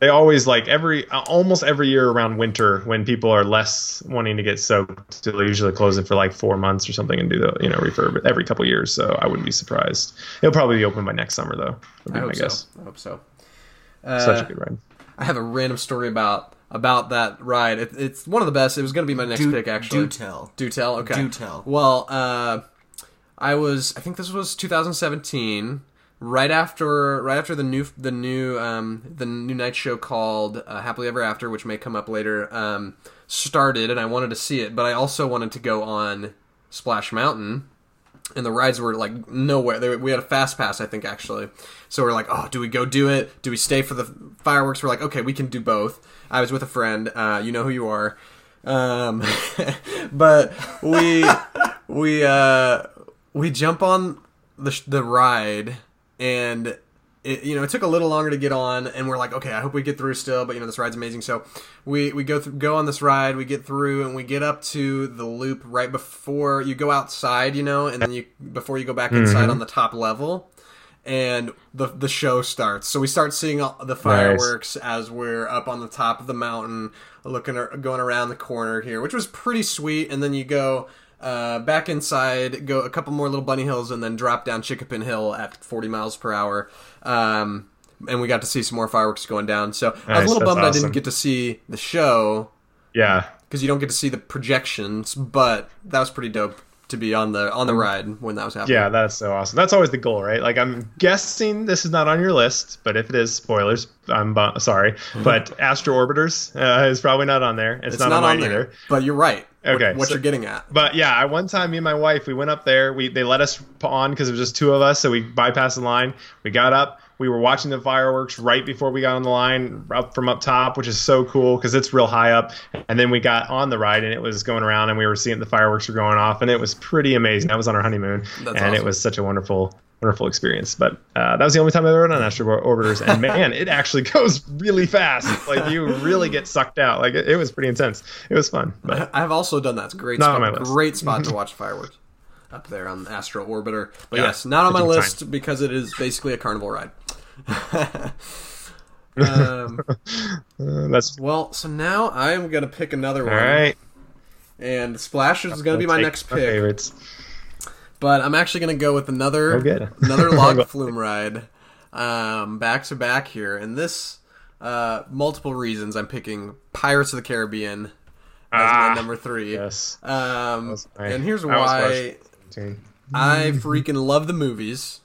They always like every uh, almost every year around winter when people are less wanting to get soaked, they'll usually close it for like four months or something and do the you know refurb every couple years. So I wouldn't be surprised. It'll probably be open by next summer though. Would be I my hope guess. so. I hope so. Such Uh, a good ride. I have a random story about about that ride. It, it's one of the best. It was going to be my next do, pick, actually. do tell. Do tell. Okay. Do tell. Well, uh, I was. I think this was 2017. Right after, right after the new, the new, um, the new night show called uh, "Happily Ever After," which may come up later, um, started, and I wanted to see it, but I also wanted to go on Splash Mountain, and the rides were like nowhere. They, we had a fast pass, I think, actually. So we're like, oh, do we go do it? Do we stay for the fireworks? We're like, okay, we can do both. I was with a friend. Uh, you know who you are. Um, (laughs) but we we uh, we jump on the sh- the ride, and it, you know it took a little longer to get on, and we're like, okay, I hope we get through still. But you know this ride's amazing, so we we go th- go on this ride, we get through, and we get up to the loop right before you go outside, you know, and then you before you go back inside mm-hmm. on the top level. And the the show starts, so we start seeing all the fireworks as we're up on the top of the mountain, looking going around the corner here, which was pretty sweet. And then you go uh, back inside, go a couple more little bunny hills, and then drop down Chickapin Hill at 40 miles per hour. Um, and we got to see some more fireworks going down. So I was a little bummed I didn't get to see the show Yeah. because you don't get to see the projections, but that was pretty dope to be on the on the ride when that was happening. Yeah, that's so awesome. That's always the goal, right? Like I'm guessing this is not on your list, but if it is, spoilers. I'm bu- sorry, but Astro Orbiters uh, is probably not on there. It's, it's not, not, on on there. either. But you're right. What- Okay, what, so- you're getting at? But yeah, I one time me and my wife we went up there. We they let us on because it was just two of us, so we bypassed the line. We got up. We were watching the fireworks right before we got on the line up from up top, which is so cool because it's real high up. And then we got on the ride and it was going around and we were seeing the fireworks were going off and it was pretty amazing. That was on our honeymoon That's and it was such a wonderful wonderful experience. But uh, that was the only time I ever done Astro Orbiters, and (laughs) man, it actually (laughs) goes really fast. Like you really get sucked out. Like it, it was pretty intense. It was fun. But I've also done that. It's a great Not spot, on my list. great spot to (laughs) watch fireworks up there on the Astro Orbiter. But Yeah, yes, not on my good time. list because it is basically a carnival ride. um, uh, that's well, so now I am gonna pick another one, right. and Splash is gonna be my next pick. favorites. But I'm actually gonna go with another Oh, (laughs) another (laughs) log flume ride, um, back to back here, and this uh, multiple reasons I'm picking Pirates of the Caribbean as Ah, my number three. Yes. Um, my- and here's why I freaking love the movies.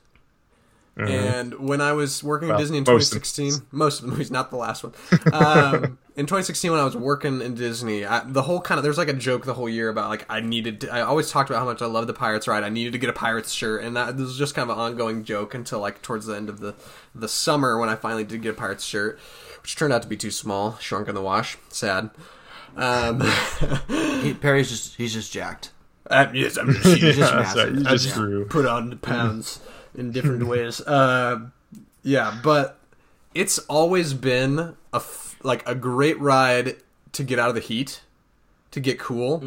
Mhm. And when I was working Well, at Disney in most of 2016, most of the movies, not the last one. Um, (laughs) in 2016, when I was working in Disney, I, the whole kind of there's like a joke the whole year about like I needed. To, I always talked about how much I love the Pirates ride. I needed to get a Pirates shirt, and that this was just kind of an ongoing joke until like towards the end of the the summer when I finally did get a Pirates shirt, which turned out to be too small, shrunk in the wash. Sad. Um, (laughs) He, Perry's just he's just jacked. uh, yes, I'm just, He's just Yeah, that's right. massive. You I just just put on the pounds in different (laughs) ways. Uh, yeah, but it's always been a f- like a great ride to get out of the heat, to get cool.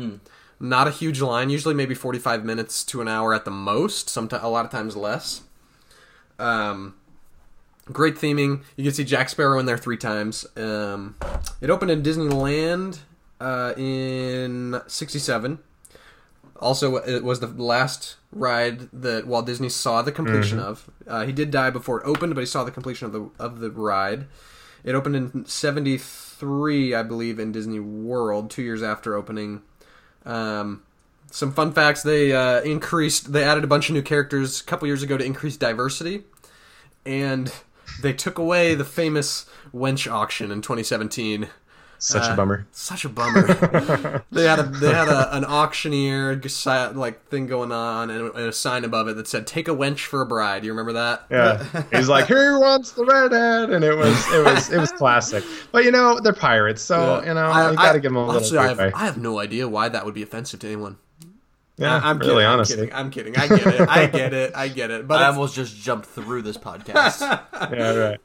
Not a huge line, usually maybe forty five minutes to an hour at the most. Sometimes a lot of times less. Um, great theming. You can see Jack Sparrow in there three times. Um, it opened in Disneyland uh, in '67. Also, it was the last ride that Walt Disney saw the completion of. Uh, he did die before it opened, but he saw the completion of the of the ride. It opened in '73, I believe, in Disney World, two years after opening. Um, some fun facts: they uh, increased, they added a bunch of new characters a couple years ago to increase diversity, and they took away the famous wench auction in 2017. Such Uh, a bummer. Such a bummer. (laughs) they had a they had a, an auctioneer like thing going on and, a sign above it that said "Take a wench for a bride." You remember that? Yeah, (laughs) he's like, "Who wants the redhead?" And it was, it was, it was classic. But you know, they're pirates, so you know, I- you got to give them a little honestly, I have. I have no idea why that would be offensive to anyone. Yeah, I- I'm really, kidding, honestly. I'm kidding. I'm kidding. I get it. I get it. I get it. But I almost just jumped through this podcast. (laughs) Yeah, right.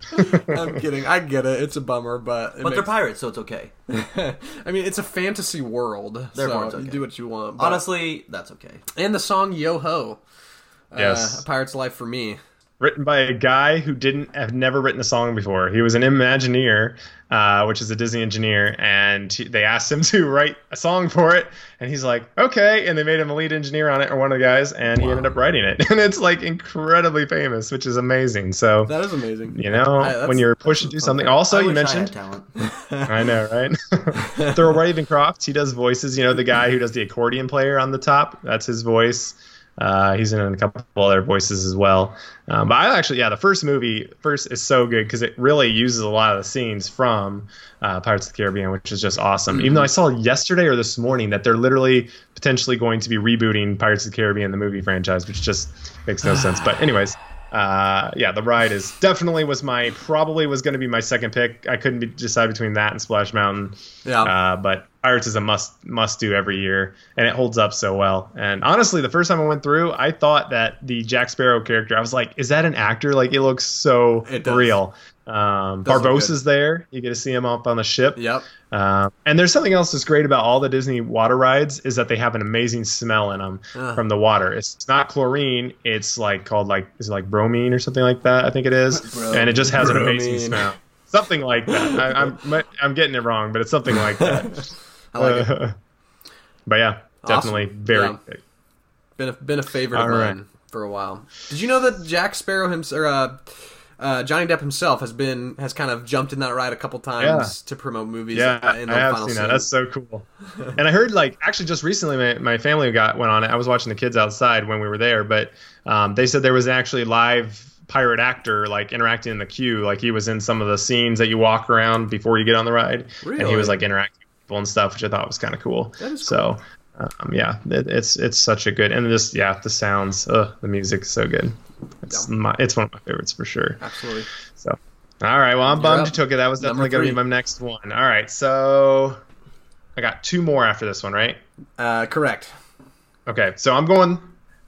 (laughs) I'm kidding. I get it. It's a bummer, but it but they're pirates, so it's okay. (laughs) I mean, it's a fantasy world, Therefore, so it's you do what you want. but- Honestly, that's okay. and the song "Yo Ho," Yes. uh, "A Pirate's Life for Me." Written by a guy who didn't have never written a song before. He was an Imagineer, uh, which is a Disney engineer, and he, they asked him (laughs) to write a song for it, and he's like, "Okay," and they made him a lead engineer on it, or one of the guys, and he ended up writing it, (laughs) and it's like incredibly famous, which is amazing. So. That is amazing. You know, I- when you're pushed to do something. Also, you wish I mentioned talent. (laughs) I know, right? Thurl Ravenscroft, he does voices. You know, the guy who does the accordion player on the top, that's his voice. Uh, he's in a couple other voices as well. Um, but I actually, yeah, the first movie first is so good because it really uses a lot of the scenes from uh, Pirates of the Caribbean, which is just awesome. Even though I saw yesterday or this morning that they're literally potentially going to be rebooting Pirates of the Caribbean, the movie franchise, which just makes no sense. But anyways, uh, yeah, the ride is definitely was my probably was going to be my second pick. I couldn't be, decide between that and Splash Mountain. Yeah. Uh, but Pirates is a must must do every year, and it holds up so well. And honestly, the first time I went through, I thought that the Jack Sparrow character, I was like, is that an actor? Like, it looks so It real. Um. Barbossa's there. You get to see him up on the ship. Yep. Um, and there's something else that's great about all the Disney water rides is that they have an amazing smell in them Ah. from the water. It's not chlorine. It's like called like is it like bromine or something like that? I think it is. Bro- (laughs) and it just has an amazing smell. Something like that. I, I'm (laughs) I'm getting it wrong, but it's something like that. (laughs) I like it. Uh, (laughs) but yeah, Awesome. definitely very. Yeah. good. Been a, been a favorite of All right. mine for a while. Did you know that Jack Sparrow himself, or uh, uh, Johnny Depp himself, has been has kind of jumped in that ride a couple times Yeah. to promote movies. Yeah, uh, in I have final seen scene. that. That's so cool. (laughs) and I heard like actually just recently my, my family got went on it. I was watching the kids outside when we were there, but um, they said there was actually live pirate actor like interacting in the queue. Like he was in some of the scenes that you walk around before you get on the ride, and he was like interacting and stuff, which I thought was kind of cool. That is so. Um, yeah, it, it's it's such a good and just yeah the sounds, uh, the music is so good. It's Yeah. my it's one of my favorites for sure. Absolutely. So, all right. Well, I'm You're bummed up. you took it. That was definitely going to be my next one. All right. So, I got two more after this one, right? Uh, correct. Okay. So I'm going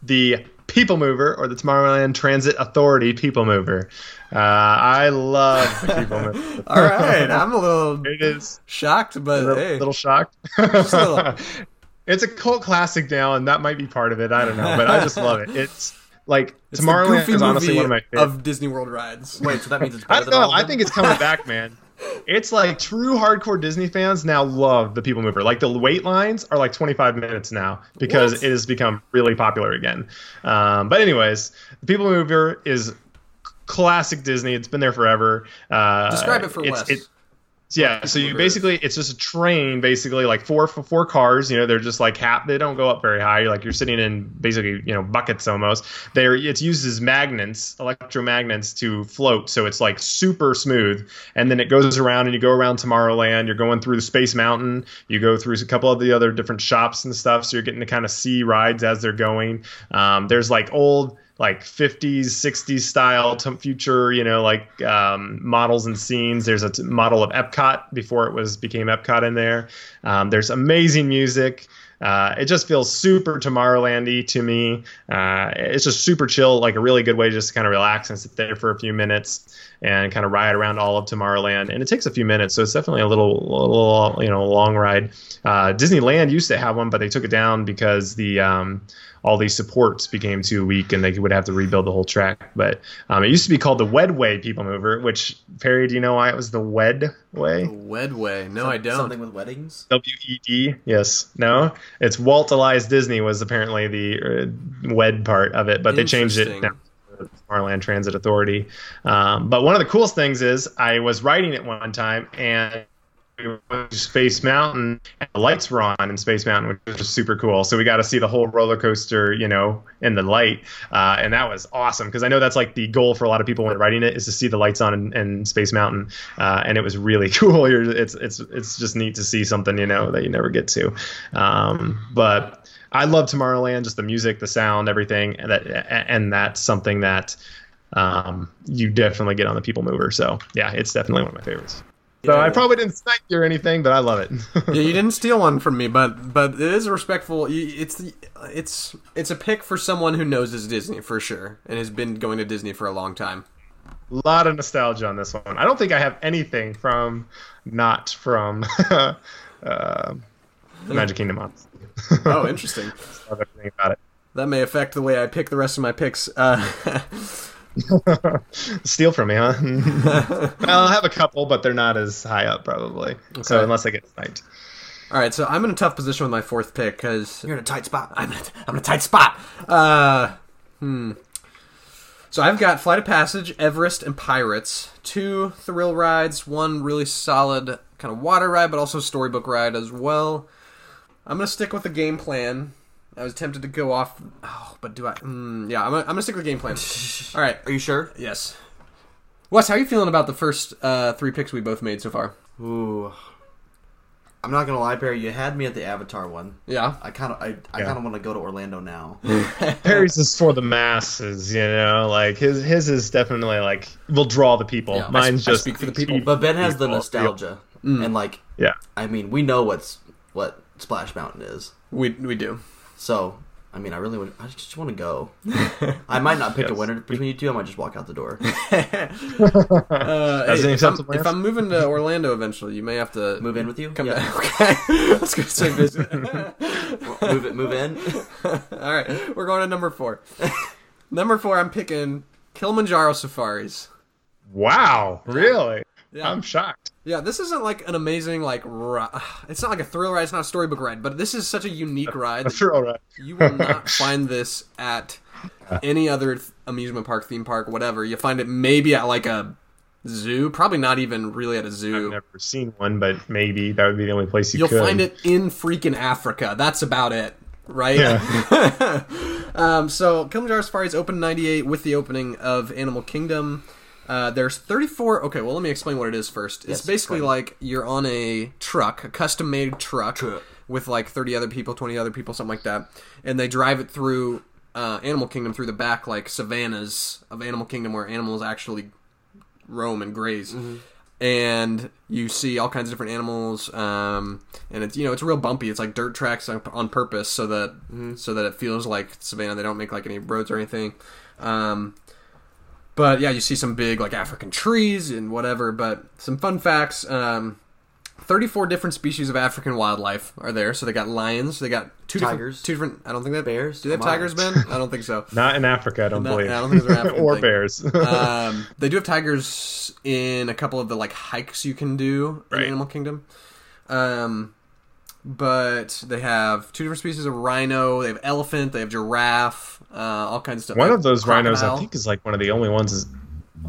the People Mover or the Tomorrowland Transit Authority People Mover. Uh, I love the People Mover. (laughs) All right. I'm a little (laughs) It is shocked, but a little, hey, little shocked. little. (laughs) it's a cult classic now, and that might be part of it. I don't know, but I just love it. It's like it's Tomorrowland is honestly one of my favorites. of Disney World rides. Wait, so that means it's I better don't than know. I think it's coming back, man. It's like true hardcore Disney fans now love the People Mover. Like the wait lines are like 25 minutes now because What? it has become really popular again. Um, but anyways, the People Mover is classic Disney. It's been there forever. Uh, Describe it for it's, Wes. It, yeah, so you basically it's just a train, basically like four four cars. You know, they're just like half. They don't go up very high. You're like you're sitting in basically you know buckets almost. They're it's used as magnets, electromagnets to float. So it's like super smooth, and then it goes around and you go around Tomorrowland. You're going through the Space Mountain. You go through a couple of the other different shops and stuff. So you're getting to kind of see rides as they're going. Um, there's like old like 50s 60s style future you know like um, models and scenes. There's a t- model of epcot before it was became epcot in there. Um, there's amazing music. Uh, it just feels super Tomorrowlandy to me. Uh, it's just super chill, like a really good way just to kind of relax and sit there for a few minutes and kind of ride around all of Tomorrowland. And it takes a few minutes, so it's definitely a little, little you know, long ride. Uh, Disneyland used to have one, but they took it down because the um, all these supports became too weak and they would have to rebuild the whole track. But um, it used to be called the Wedway People Mover, which Perry, do you know why it was the Wed Way? Wedway. No, I don't. Something with weddings. W E D. Yes. No. It's Walt Elias Disney was apparently the uh, Wed part of it, but they changed it now. The Tomorrowland Transit Authority. Um, but one of the coolest things is I was riding it one time and Space Mountain and the lights were on in Space Mountain, which was super cool. So we got to see the whole roller coaster, you know, in the light. Uh, and that was awesome because I know that's like the goal for a lot of people when riding it is to see the lights on in, in Space Mountain. Uh, and it was really (laughs) cool. You're, it's, it's, it's just neat to see something, you know, that you never get to. Um, but I love Tomorrowland, just the music, the sound, everything. And, that, and that's something that um, you definitely get on the People Mover. So yeah, it's definitely one of my favorites. So I probably didn't snipe you or anything, but I love it. (laughs) yeah, you didn't steal one from me, but but it is respectful. It's it's it's a pick for someone who knows his Disney for sure and has been going to Disney for a long time. A lot of nostalgia on this one. I don't think I have anything from not from (laughs) uh, Magic Kingdom. Oh, (laughs) interesting. Love everything about it. that may affect the way I pick the rest of my picks. Uh, (laughs) Steal from me, huh? (laughs) I'll have a couple, but they're not as high up probably. So unless I get sniped. all right, so I'm in a tough position with my fourth pick because You're in a tight spot. I'm in, I'm in a tight spot. Uh, hmm. So I've got Flight of Passage, Everest, and Pirates. Two thrill rides, one really solid kind of water ride, but also storybook ride as well. I'm gonna stick with the game plan. I was tempted to go off. Oh, but do I? Mm, yeah, I'm gonna, I'm gonna stick with the game plan. (laughs) All right. Are you sure? Yes. Wes, how are you feeling about the first uh, three picks we both made so far? Ooh. I'm not gonna lie, Barry. You had me at the Avatar one. Yeah. I kind of, I, I Yeah. kind of want to go to Orlando now. (laughs) Perry's is for the masses, you know. Like his, his is definitely like will draw the people. Yeah, I Mine's I just speak for the people. but Ben has the People. nostalgia, and like, Yeah. I mean, we know what's what Splash Mountain is. We we do. So, I mean, I really would. I just want to go. (laughs) I might not pick a winner between you two. I might just walk out the door. (laughs) Uh, That's hey, an if, I'm, if. I'm moving to Orlando eventually, you may have to Move in with you? Come Yeah. back. (laughs) Okay. Let's go stay busy. move it. Move in. All right, we're going to number four. number four, I'm picking Kilimanjaro Safaris. Wow, really? Yeah. I'm shocked. Yeah, this isn't like an amazing like. Ri- (sighs) it's not like a thrill ride. It's not a storybook ride, but this is such a unique (laughs) ride. That's all right. You will not (laughs) find this at any other th- amusement park, theme park, whatever. You find it maybe at like a zoo. Probably not even really at a zoo. I've never seen one, but maybe that would be the only place you could. You'll could. find it in freaking Africa. That's about it, right? Yeah. (laughs) um, so Kilimanjaro Safaris opened open '98 with the opening of Animal Kingdom. Uh, there's 34. Okay, well, let me explain what it is first. It's Yes, basically explain. like you're on a truck, a custom-made truck, Truck. with like 30 other people, 20 other people, something like that, and they drive it through uh, Animal Kingdom through the back like savannas of Animal Kingdom where animals actually roam and graze. And you see all kinds of different animals, um, and it's you know it's real bumpy. It's like dirt tracks on, on purpose so that so that it feels like savannah. They don't make like any roads or anything. Um, but yeah, you see some big like African trees and whatever. But some fun facts: um, thirty-four different species of African wildlife are there. So they got lions, they got two Tigers. different, two different. I don't think they have Bears? Do they have Come tigers, Ben? I don't think so. (laughs) Not in Africa, I don't Not- believe. I don't think those are African (laughs) or thing. bears. (laughs) um, they do have tigers in a couple of the like hikes you can do in Animal Kingdom. Um, but they have two different species of rhino. They have elephant. They have giraffe. Uh, all kinds of stuff. one of those have rhinos, I think, is like one of the only ones is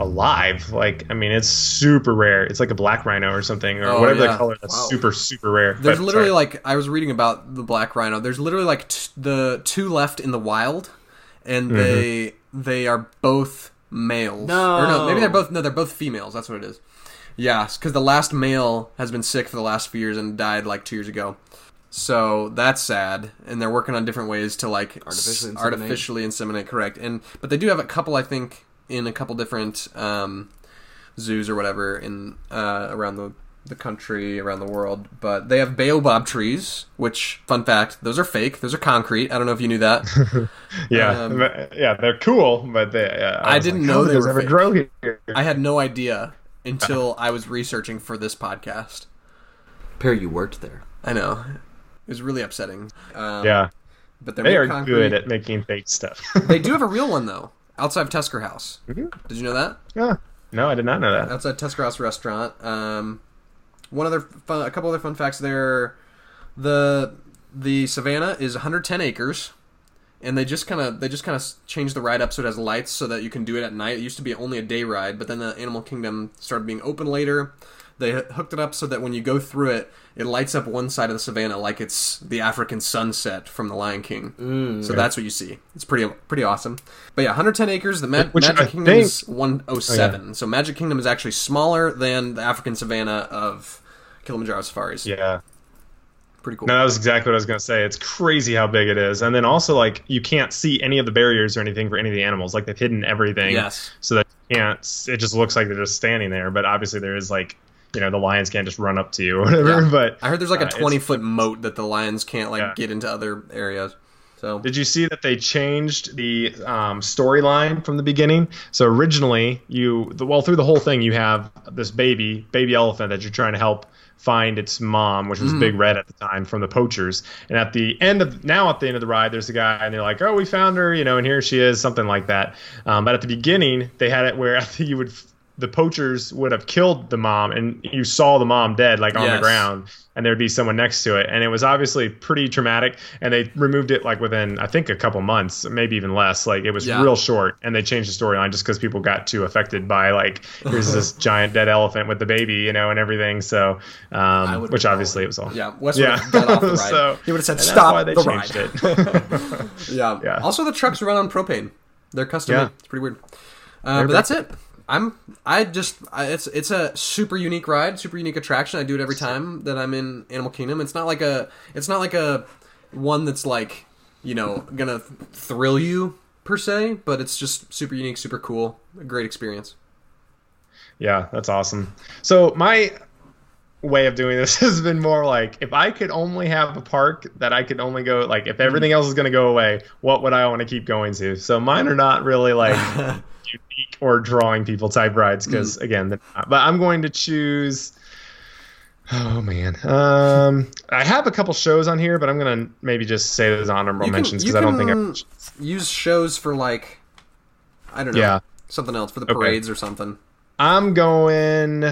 alive. Like, I mean, it's super rare. It's like a black rhino or something, or Oh, whatever yeah. the color. That's Wow. super, super rare. There's But, literally sorry. like I was reading about the black rhino. There's literally like t- the two left in the wild, and they they are both males. No. or no, maybe they're both no, they're both females. That's what it is. Yeah, because the last male has been sick for the last few years and died like two years ago. So that's sad, and they're working on different ways to like Artificially inseminate. artificially inseminate. Correct, and but they do have a couple, I think, in a couple different um, zoos or whatever in uh, around the the country, around the world. But they have baobab trees, which, fun fact, those are fake. Those are concrete. I don't know if you knew that. (laughs) Yeah, Um, yeah, they're cool, but they. Uh, I was didn't like, know how they were ever fake. grow here. I had no idea until I was researching for this podcast. Perry, you worked there. I know. It was really upsetting. Um, Yeah, But they're they are concrete. good at making fake stuff. (laughs) They do have a (laughs) real one, though, outside of Tusker House. Mhm. Did you know that? yeah. No, I did not know that. outside Tusker House restaurant. Um, one other fun, a couple other fun facts there. The the savannah is 110 acres, and they just kind of they just kind of changed the ride up so it has lights so that you can do it at night. It used to be only a day ride, but then the Animal Kingdom started being open later. They hooked it up so that when you go through it, it lights up one side of the savannah like it's the African sunset from the Lion King. Mm. So that's what you see. It's pretty pretty awesome. But yeah, 110 acres. The Ma- Magic I Kingdom think- is 107. So Magic Kingdom is actually smaller than the African savannah of Kilimanjaro Safaris. Yeah. Pretty cool. No, that was exactly what I was going to say. It's crazy how big it is. And then also, like, you can't see any of the barriers or anything for any of the animals. Like, they've hidden everything. Yes. So that you can't, it just looks like they're just standing there. But obviously, there is, like, you know, the lions can't just run up to you or whatever. Yeah. But I heard there's like uh, a it's- 20 foot moat that the lions can't like Yeah. get into other areas. So Did you see that they changed the um, storyline from the beginning? So originally, you the, well through the whole thing, you have this baby baby elephant that you're trying to help find its mom, which was Big Red at the time from the poachers. And at the end of now at the end of the ride, there's a guy and they're like, "Oh, we found her," you know, and here she is, something like that. Um, but at the beginning, they had it where I (laughs) think you would the poachers would have killed the mom and you saw the mom dead like on Yes. the ground and there'd be someone next to it and it was obviously pretty traumatic and they removed it like within i think a couple months maybe even less like it was Yeah. real short and they changed the storyline just because people got too affected by like here's this (laughs) giant dead elephant with the baby you know and everything so um, which obviously it was all yeah, Wes Yeah. got off the (laughs) ride. So- he would have said, "Stop the changed ride." it (laughs) yeah. Yeah. Also, the trucks run on propane. They're custom. Yeah. It's pretty weird. Uh, but that's it. I'm. I just. I, it's. It's a super unique ride. Super unique attraction. I do it every time that I'm in Animal Kingdom. It's not like a. It's not like a one that's like you know gonna thrill you per se, but it's just super unique, super cool, a great experience. Yeah, that's awesome. So my way of doing this (laughs) has been more like if I could only have a park that I could only go like if mm-hmm. everything else is going to go away, what would I want to keep going to? So mine are not really like (laughs) unique or drawing people type rides because again, they're not. but I'm going to choose. Oh man, um, I have a couple shows on here, but I'm gonna maybe just say those honorable can- mentions because I don't think I. Use shows for like. I don't know. Yeah. Something else for the Okay. parades or something. I'm going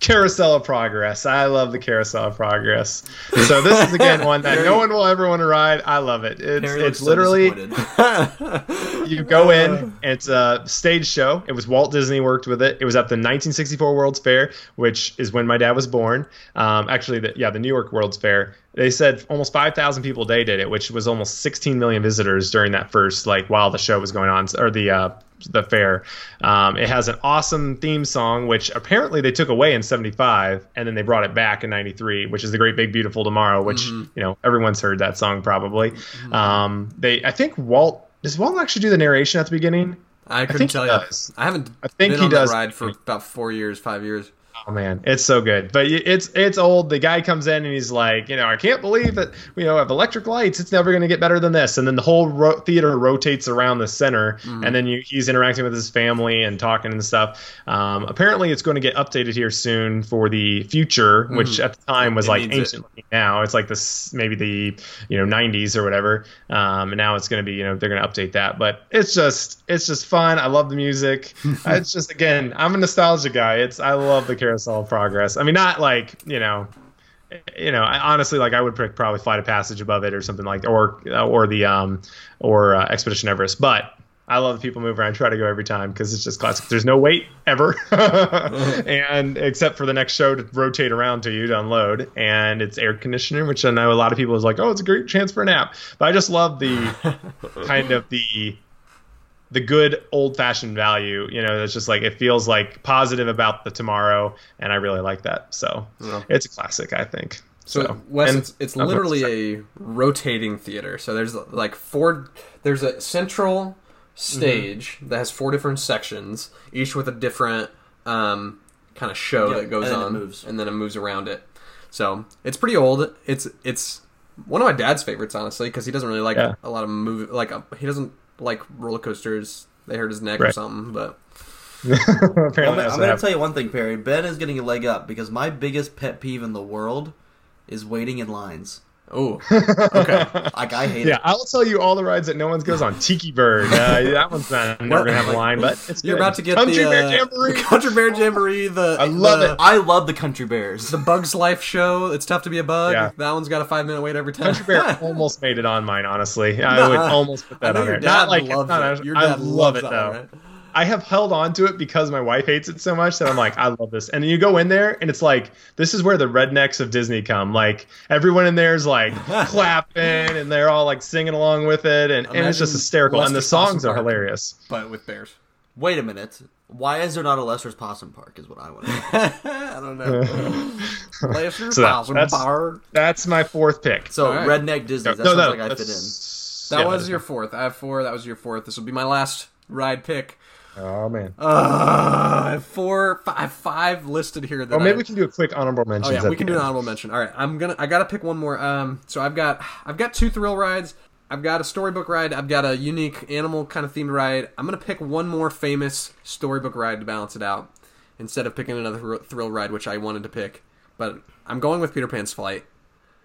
Carousel of Progress. I love the Carousel of Progress. So this is again one that no one will ever want to ride. I love it. It's Perry it's so literally (laughs) you go in. It's a stage show. It was Walt Disney worked with it. It was at the 1964 World's Fair, which is when my dad was born. Um, actually, the, yeah, the New York World's Fair. They said almost 5,000 people a day did it, which was almost 16 million visitors during that first like while the show was going on or the uh, the fair. Um, it has an awesome theme song, which apparently they took away in '75, and then they brought it back in '93, which is "The Great Big Beautiful Tomorrow," which you know everyone's heard that song probably. Um, they, I think Walt does Walt actually do the narration at the beginning. I couldn't he tell you. does. I haven't I think been he on does. that ride for about four years, five years. Oh man, it's so good. But it's it's old. The guy comes in and he's like, you know, I can't believe that you know have electric lights. It's never going to get better than this. And then the whole ro- theater rotates around the center, and then you, he's interacting with his family and talking and stuff. Um, apparently, it's going to get updated here soon for the future, which at the time was It like needs it. ancient. Now it's like this maybe the you know 90s or whatever. Um, and now it's going to be you know they're going to update that. But it's just it's just fun. I love the music. (laughs) it's just again, I'm a nostalgia guy. It's I love the Carousel Progress. I mean, not like you know, you know, I, honestly, like I would pick probably Flight of Passage above it or something like, or or the um or uh, Expedition Everest. But I love the People Mover. I try to go every time because it's just classic. There's no wait ever, (laughs) (laughs) and except for the next show to rotate around to you to unload, and it's air conditioning, which I know a lot of people is like, oh, it's a great chance for a nap. But I just love the (laughs) kind of the the good old fashioned value. You know, it's just like it feels like positive about the tomorrow, and I really like that. So Yeah. it's a classic, I think. So, So, Wes, and- it's, it's literally a rotating theater. So there's like four. There's a central stage Mm-hmm. that has four different sections, each with a different um, kind of show Yep, that goes and then it on, moves. and then it moves around it. So it's pretty old. It's it's one of my dad's favorites, honestly, because he doesn't really like Yeah. a lot of movie. Like uh, he doesn't like roller coasters. They hurt his neck or something, but (laughs) Apparently, I'm, I'm gonna tell you one thing, Perry. Ben is getting a leg up because my biggest pet peeve in the world is waiting in lines. Oh, (laughs) okay. Like I hate it. Yeah, it. I'll tell you all the rides that no one goes on. Tiki Bird, uh, (laughs) that one's not never gonna have a line, but it's You're good. about to get Country the Bear uh, the Country Bear Jamboree. The (laughs) I love the- it. I love the Country Bears. The Bugs Life show. It's tough to be a bug. Yeah. That one's got a five minute wait every time. Country Bear almost made it on mine. Honestly, I Nah. would almost put that on there. Not like not- it. Your I dad love loves it though. one, right? I have held on to it because my wife hates it so much that I'm like, I love this. And then you go in there and it's like, this is where the rednecks of Disney come. Like everyone in there is like (laughs) clapping and they're all like singing along with it, and, and it's just Imagine hysterical. And the Lester's Possum songs are Park. hilarious. But with bears. Wait a minute. Why is there not a Lester's Possum Park? Is what I want to know. (laughs) I don't know. (laughs) Laser So that- Possum that's- Park. That's my fourth pick. So All right. redneck Disney. That no, sounds no, like I fit in. That yeah, was your fourth. I have four. That was your fourth. This will be my last ride pick. Oh man. Uh, I have four, I have five listed here. That Oh, maybe I, we can do a quick honorable mention. Oh yeah, we can do an honorable mention. All right, I'm gonna. I gotta pick one more. Um, so I've got. I've got two thrill rides. I've got a storybook ride. I've got a unique animal kind of themed ride. I'm gonna pick one more famous storybook ride to balance it out, instead of picking another thrill ride, which I wanted to pick. But I'm going with Peter Pan's Flight.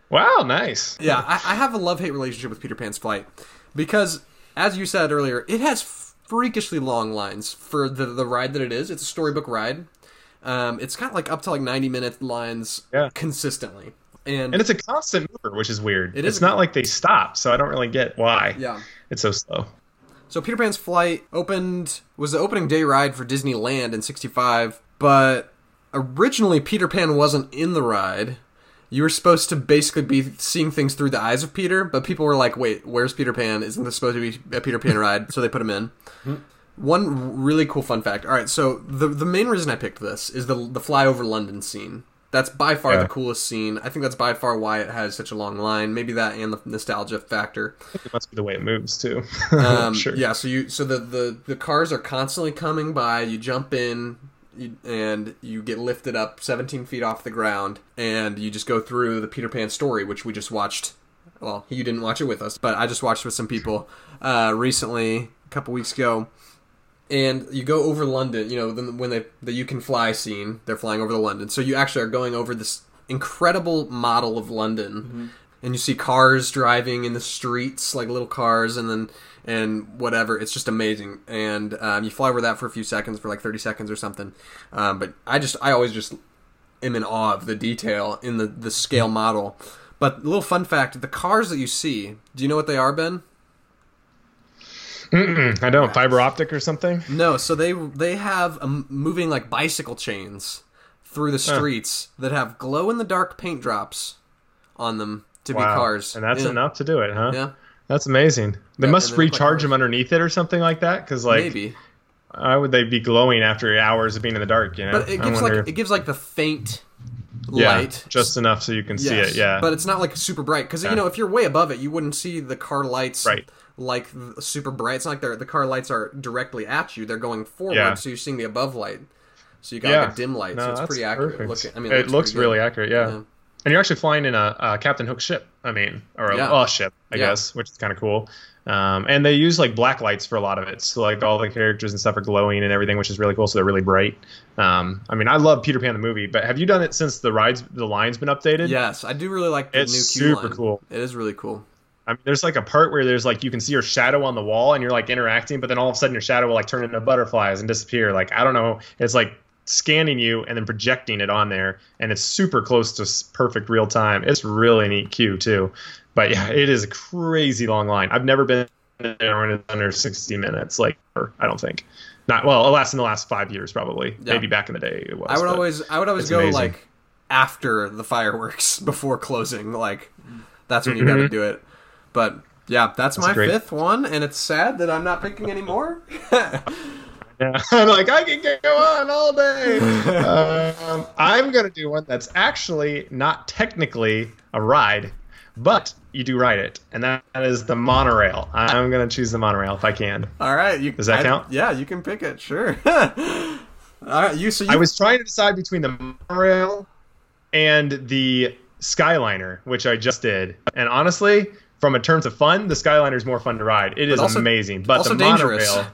Wow, nice. Yeah, I, I have a love hate relationship with Peter Pan's Flight because, as you said earlier, it has freakishly long lines for the the ride that it is. It's a storybook ride. Um, it's got like up to like ninety minute lines Yeah. consistently, and, And it's a constant mover, which is weird. It it's is- not like they stop, so I don't really get why. yeah. It's so slow. So Peter Pan's Flight opened was the opening day ride for Disneyland in '65, but originally Peter Pan wasn't in the ride. You were supposed to basically be seeing things through the eyes of Peter, but people were like, "Wait, where's Peter Pan? Isn't this supposed to be a Peter Pan ride?" So they put him in. One really cool fun fact. All right, so the the main reason I picked this is the the flyover London scene. That's by far Yeah. the coolest scene. I think that's by far why it has such a long line. Maybe that and the nostalgia factor. It must be the way it moves too. (laughs) Um, sure. Yeah, so you so the, the the cars are constantly coming by. You jump in, and you get lifted up 17 feet off the ground, and you just go through the Peter Pan story, which we just watched. Well, you didn't watch it with us, but I just watched with some people uh, recently, a couple weeks ago. And you go over London, you know, when they the you can fly scene, they're flying over the London. So you actually are going over this incredible model of London, and you see cars driving in the streets like little cars, and then and whatever. It's just amazing. And um, you fly over that for a few seconds, for like thirty seconds or something. Um, but I just I always just am in awe of the detail in the the scale model. But a little fun fact: the cars that you see, do you know what they are, Ben? Mm-mm, I don't. Fiber optic or something? No, so they they have um, moving like bicycle chains through the streets that have glow in the dark paint drops on them to be Wow. cars. And that's yeah. enough to do it, huh? Yeah, That's amazing. They Yeah, must like recharge them underneath it or something like that. Because like, maybe. why would they be glowing after hours of being in the dark? You know, But it gives like it gives like the faint yeah, light, just enough so you can see it. Yeah, but it's not like super bright because you know if you're way above it, you wouldn't see the car lights Right. like super bright. It's not like they're, the car lights are directly at you; they're going forward, Yeah. so you're seeing the above light. So you got yeah, like a dim light, No, so it's pretty accurate looking. I mean, it looks good. really accurate. Yeah. And you're actually flying in a, a Captain Hook ship. I mean, or a, Yeah. a ship, I Yeah. guess, which is kind of cool. Um, and they use like black lights for a lot of it, so like all the characters and stuff are glowing and everything, which is really cool. So they're really bright. Um, I mean, I love Peter Pan the movie, but have you done it since the rides, the line's been updated? Yes, I do really like the It's new Q It's super line. cool. It is really cool. I mean, there's like a part where there's like you can see your shadow on the wall and you're like interacting, but then all of a sudden your shadow will like turn into butterflies and disappear. Like I don't know, it's like scanning you and then projecting it on there, and it's super close to perfect real time. It's really neat queue too, but yeah, it is a crazy long line. I've never been there when it's under 60 minutes. Like, I don't think. Not well. Lasts in the last five years, probably. Yeah. Maybe back in the day it was. I would always, I would always go amazing. like after the fireworks (laughs) before closing. Like that's when you got to Mhm. do it. But yeah, that's, my great. fifth one, and it's sad that I'm not picking anymore. (laughs) Yeah, (laughs) I'm like I can go on all day. (laughs) um, I'm gonna do one that's actually not technically a ride, but you do ride it, and that is the monorail. I'm gonna choose the monorail if I can. All right, you, Does that I- count? Yeah, you can pick it. Sure. (laughs) All right, you. So you. I was trying to decide between the monorail and the Skyliner, which I just did. And honestly, from a terms of fun, the Skyliner is more fun to ride. It is also- amazing. But the dangerous. monorail,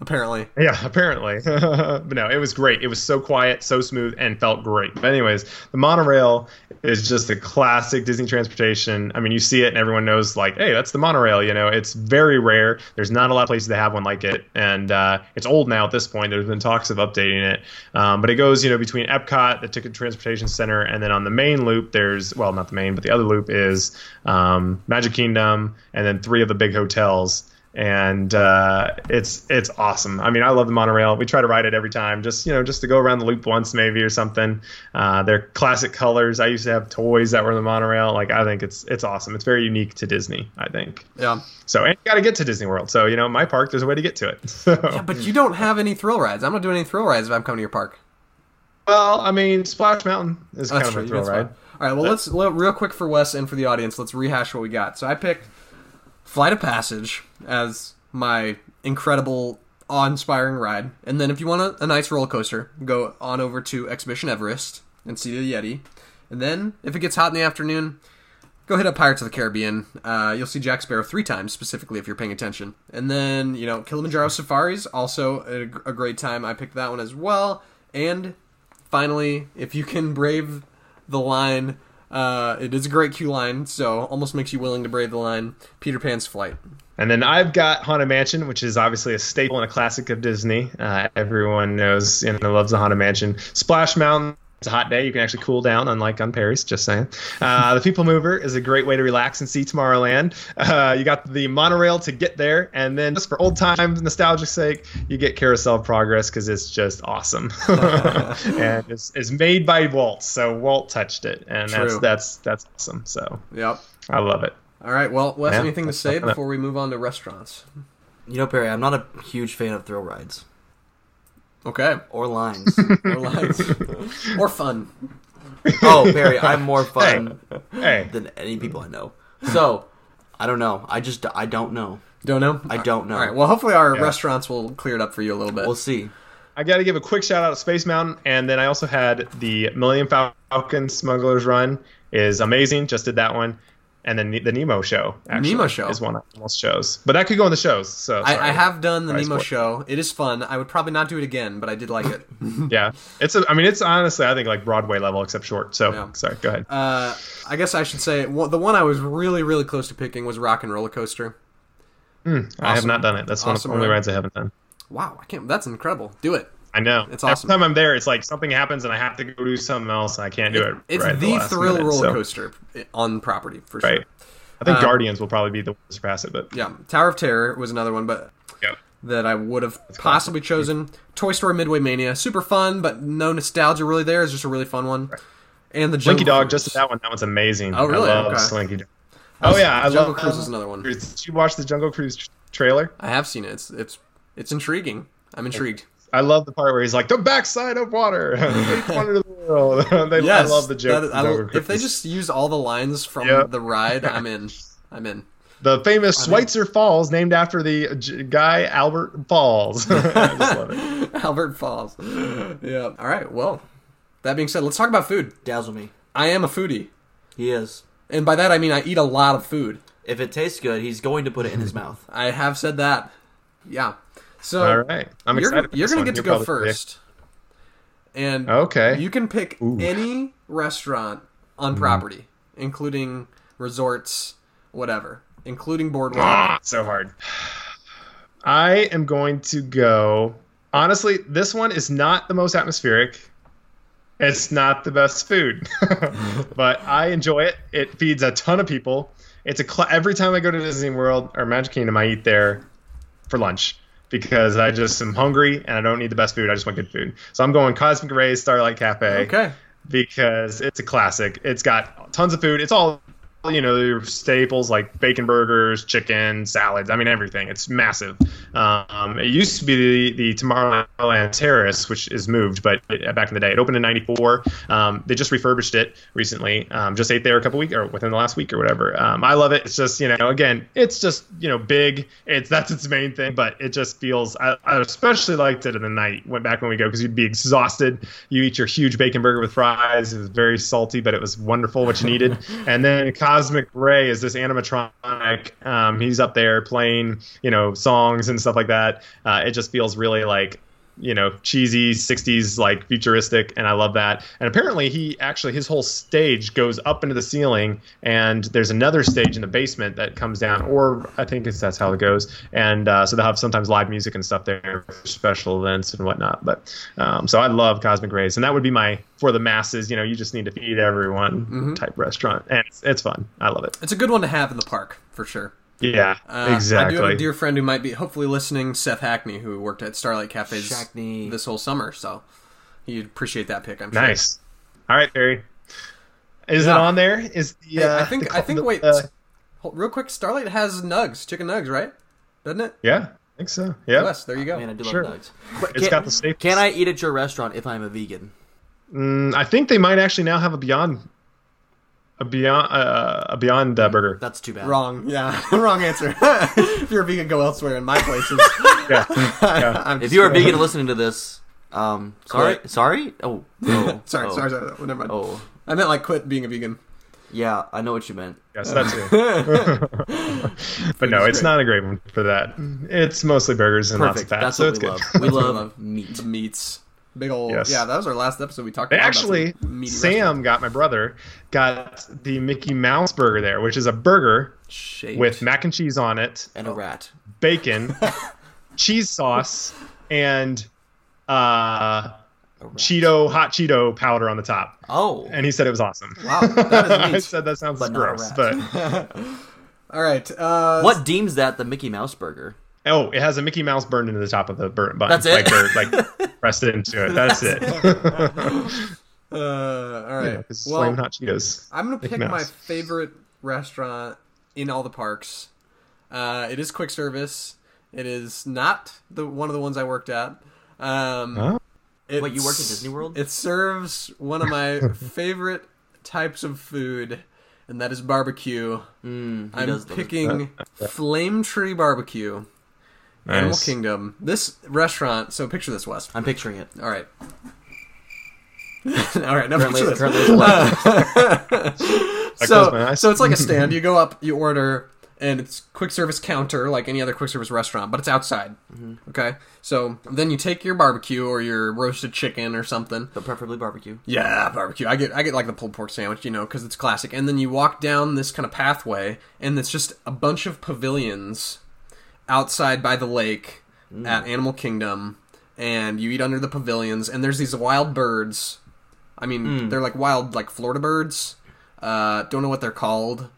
apparently. yeah, apparently. (laughs) but no, it was great. It was so quiet, so smooth, and felt great. But anyways, the monorail is just a classic Disney transportation. I mean, you see it, and everyone knows, like, hey, that's the monorail. You know, it's very rare. There's not a lot of places that have one like it, and uh, it's old now at this point. There's been talks of updating it, um, but it goes, you know, between Epcot, the Ticket Transportation Center, and then on the main loop, there's well, not the main, but the other loop is um, Magic Kingdom, and then three of the big hotels and uh, it's it's awesome. I mean, I love the monorail. We try to ride it every time, just you know, just to go around the loop once maybe or something. Uh, they're classic colors. I used to have toys that were in the monorail. Like I think it's it's awesome. It's very unique to Disney. I think Yeah. so. And you got to get to Disney World. So you know, my park, there's a way to get to it. (laughs) So, Yeah, but you don't have any thrill rides. I'm not doing any thrill rides if I'm coming to your park. well, I mean, Splash Mountain is That's kind true. of a thrill ride. fine. All right. Well, let's real quick for Wes and for the audience. Let's rehash what we got. So I picked Flight of Passage as my incredible, awe-inspiring ride, and then if you want a, a nice roller coaster, go on over to Expedition Everest and see the Yeti, and then if it gets hot in the afternoon. Go hit up Pirates of the Caribbean. Uh, you'll see Jack Sparrow three times specifically if you're paying attention. And then you know Kilimanjaro Safaris also a, a great time. I picked that one as well. And finally, if you can brave the line, uh, it is a great queue line, so almost makes you willing to brave the line. Peter Pan's Flight. And then I've got Haunted Mansion, which is obviously a staple and a classic of Disney. Uh, everyone knows and loves the Haunted Mansion. Splash Mountain. It's a hot day. You can actually cool down, unlike on Paris. Just saying. Uh, the People Mover is a great way to relax and see Tomorrowland. Uh, you got the monorail to get there, and then just for old times, nostalgic sake, you get Carousel of Progress because it's just awesome. (laughs) and it's, it's made by Walt, so Walt touched it, and that's True. that's that's awesome. So Yep. I love it. All right. Well, Wes, Yeah, anything to say before we move on to restaurants? You know, Perry, I'm not a huge fan of thrill rides Okay. or lines. Or (laughs) lines. (laughs) or fun. oh, Barry, I'm more (laughs) fun Hey, than any people I know. So, I don't know. I just I don't know. Don't know. I don't know. All right. Well, hopefully our Yeah. restaurants will clear it up for you a little bit. We'll see. I got to give a quick shout out to Space Mountain, and then I also had the Millennium Falcon Smuggler's Run is amazing. Just did that one, and then the, the Nemo show. Actually, Nemo show. is one I almost shows, but that could go in the shows. So I. I have done the Sorry, Nemo spoil- show. It is fun. I would probably not do it again, but I did like it. (laughs) Yeah, it's. A, I mean, it's honestly I think like Broadway level except short. So Yeah. sorry. Go ahead. Uh, I guess I should say one- the one I was really, really close to picking was Rock and Roller Coaster. I have not done it. That's one of the only rides I haven't done. Wow, I can't. That's incredible. Do it. I know. It's awesome. Every time I'm there, it's like something happens and I have to go do something else and I can't do it. It's right at the thrill minute, roller so- coaster on property for Right. sure. I think Um, Guardians will probably be the one to surpass it, but Yeah, Tower of Terror was another one, but yeah. that I would have possibly chosen. Toy Story Midway Mania, super fun, but no nostalgia really there. It's just a really fun one. And the Slinky Jungle Dog, just that one. That one's amazing. Oh, really? I love Okay. Slinky Dog. Oh yeah, I Jungle love Cruise is another one. Did you watch the Jungle Cruise trailer? I have seen it. It's it's it's intriguing. I'm intrigued. I love the part where he's like the backside of water, (laughs) wonder the world. (laughs) they, Yes, I love the joke. that- of I- if they just use all the lines from Yeah. the ride, I'm in. (laughs) I'm in. the famous Schweitzer Falls, named after the j- guy Albert Falls. I just love it. Albert Falls. yeah. All right. Well, that being said, let's talk about food. Dazzle me. I am a foodie, He is. and by that I mean I eat a lot of food. If it tastes good, he's going to put it in his mouth. I have said that. Yeah. So All right, I'm you're, excited. you're gonna get to go first. And Okay. you can pick any restaurant on Mm-hmm. property, including resorts, whatever, including boardwalk. Ah, so hard. I am going to go. Honestly, this one is not the most atmospheric. It's not the best food, (laughs) but I enjoy it. It feeds a ton of people. It's a cl- every time I go to Disney World or Magic Kingdom, I eat there for lunch because I just am hungry and I don't need the best food. I just want good food. So I'm going Cosmic Rays Starlight Cafe Okay. because it's a classic. It's got tons of food. It's all you know your staples like bacon burgers, chicken, salads. I mean everything. It's massive. Um, it used to be the, the Tomorrowland Terrace, which is moved, but back in the day, it opened in '94. Um, they just refurbished it recently. Um, just ate there a couple weeks or within the last week or whatever. Um, I love it. It's just you know again, it's just you know big. It's that's its main thing, but it just feels. I, I especially liked it in the night. Went back when we go because you'd be exhausted. You eat your huge bacon burger with fries. It was very salty, but it was wonderful what you needed. (laughs) and then Cosmic Ray is this animatronic. Um, he's up there playing, you know, songs and stuff like that. Uh, it just feels really like you know cheesy 60s like futuristic and i love that. And apparently he actually his whole stage goes up into the ceiling and there's another stage in the basement that comes down or i think it's, that's how it goes. And uh, so they'll have sometimes live music and stuff there for special events and whatnot. But um, so i love cosmic rays and that would be my for the masses you know you just need to feed everyone type restaurant. And it's, it's fun. I love it. It's a good one to have in the park for sure. Yeah Uh, exactly I do have a dear friend who might be hopefully listening, Seth Hackney, who worked at Starlight Cafes Shackney. this whole summer. So he'd appreciate that pick. I'm sure. nice all right barry is Yeah. it on there is the Hey, uh, I think. the- I think. the- Wait, uh, hold- real quick. Starlight has nugs, chicken nugs, right? Doesn't it? yeah i think so yeah Wes, there you go. Man, I do Sure. love nugs. But It's can- got the staples. Can I eat at your restaurant if I'm a vegan? Mm, I think they might actually now have a Beyond, a Beyond, uh, a Beyond uh, Burger. That's too bad. Wrong. Yeah, (laughs) wrong answer. (laughs) if you're a vegan, go elsewhere. In my places. (laughs) Yeah, yeah. If you're a vegan listening to this, um, sorry, Quit. sorry. Oh, oh sorry, oh, sorry, sorry. Never mind. Oh, I meant like quit being a vegan. yeah, I know what you meant. yes, that's it. but no, it's not a great one for that. It's mostly burgers and Perfect. lots of fat, That's so what it's we good. love. We love I love. meat. Meats. Big old. Yes. Yeah, that was our last episode. We talked about actually, some Sam restaurants. got my brother got the Mickey Mouse Burger there, which is a burger Shaped. with mac and cheese on it, And a rat. bacon, (laughs) cheese sauce, and uh, A. Cheeto hot Cheeto powder on the top. Oh, And he said it was awesome. Wow, that is (laughs) I said that sounds But gross, but (laughs) All right. Uh, what deems that the Mickey Mouse burger? oh, it has a Mickey Mouse burned into the top of the burn button. That's it? Like, they're, like it into it. That's it. (laughs) Uh, all right. Yeah, 'cause it's well, flaming hot Cheetos. I'm gonna pick my favorite restaurant in all the parks. Uh, it is quick service. It is not the one of the ones I worked at. Um, Huh? Wait, you worked at Disney World? It serves one of my (laughs) favorite types of food, and that is barbecue. Mm, I'm picking Flame Tree Barbecue, Animal Kingdom. This restaurant. So picture this, Wes. I'm picturing it. All right. (laughs) All right. Now Currently, picture this. currently it's black. (laughs) closed my so, so it's like a stand. (laughs) You go up, you order, and it's quick service counter like any other quick service restaurant, but it's outside. Mm-hmm. Okay. So then you take your barbecue or your roasted chicken or something. but preferably barbecue. Yeah, barbecue. I get I get like the pulled pork sandwich, you know, because it's classic. And then you walk down this kind of pathway, and it's just a bunch of pavilions outside by the lake at Animal Kingdom, and you eat under the pavilions. And there's these wild birds. I mean, they're like wild, like Florida birds. Uh, don't know what they're called,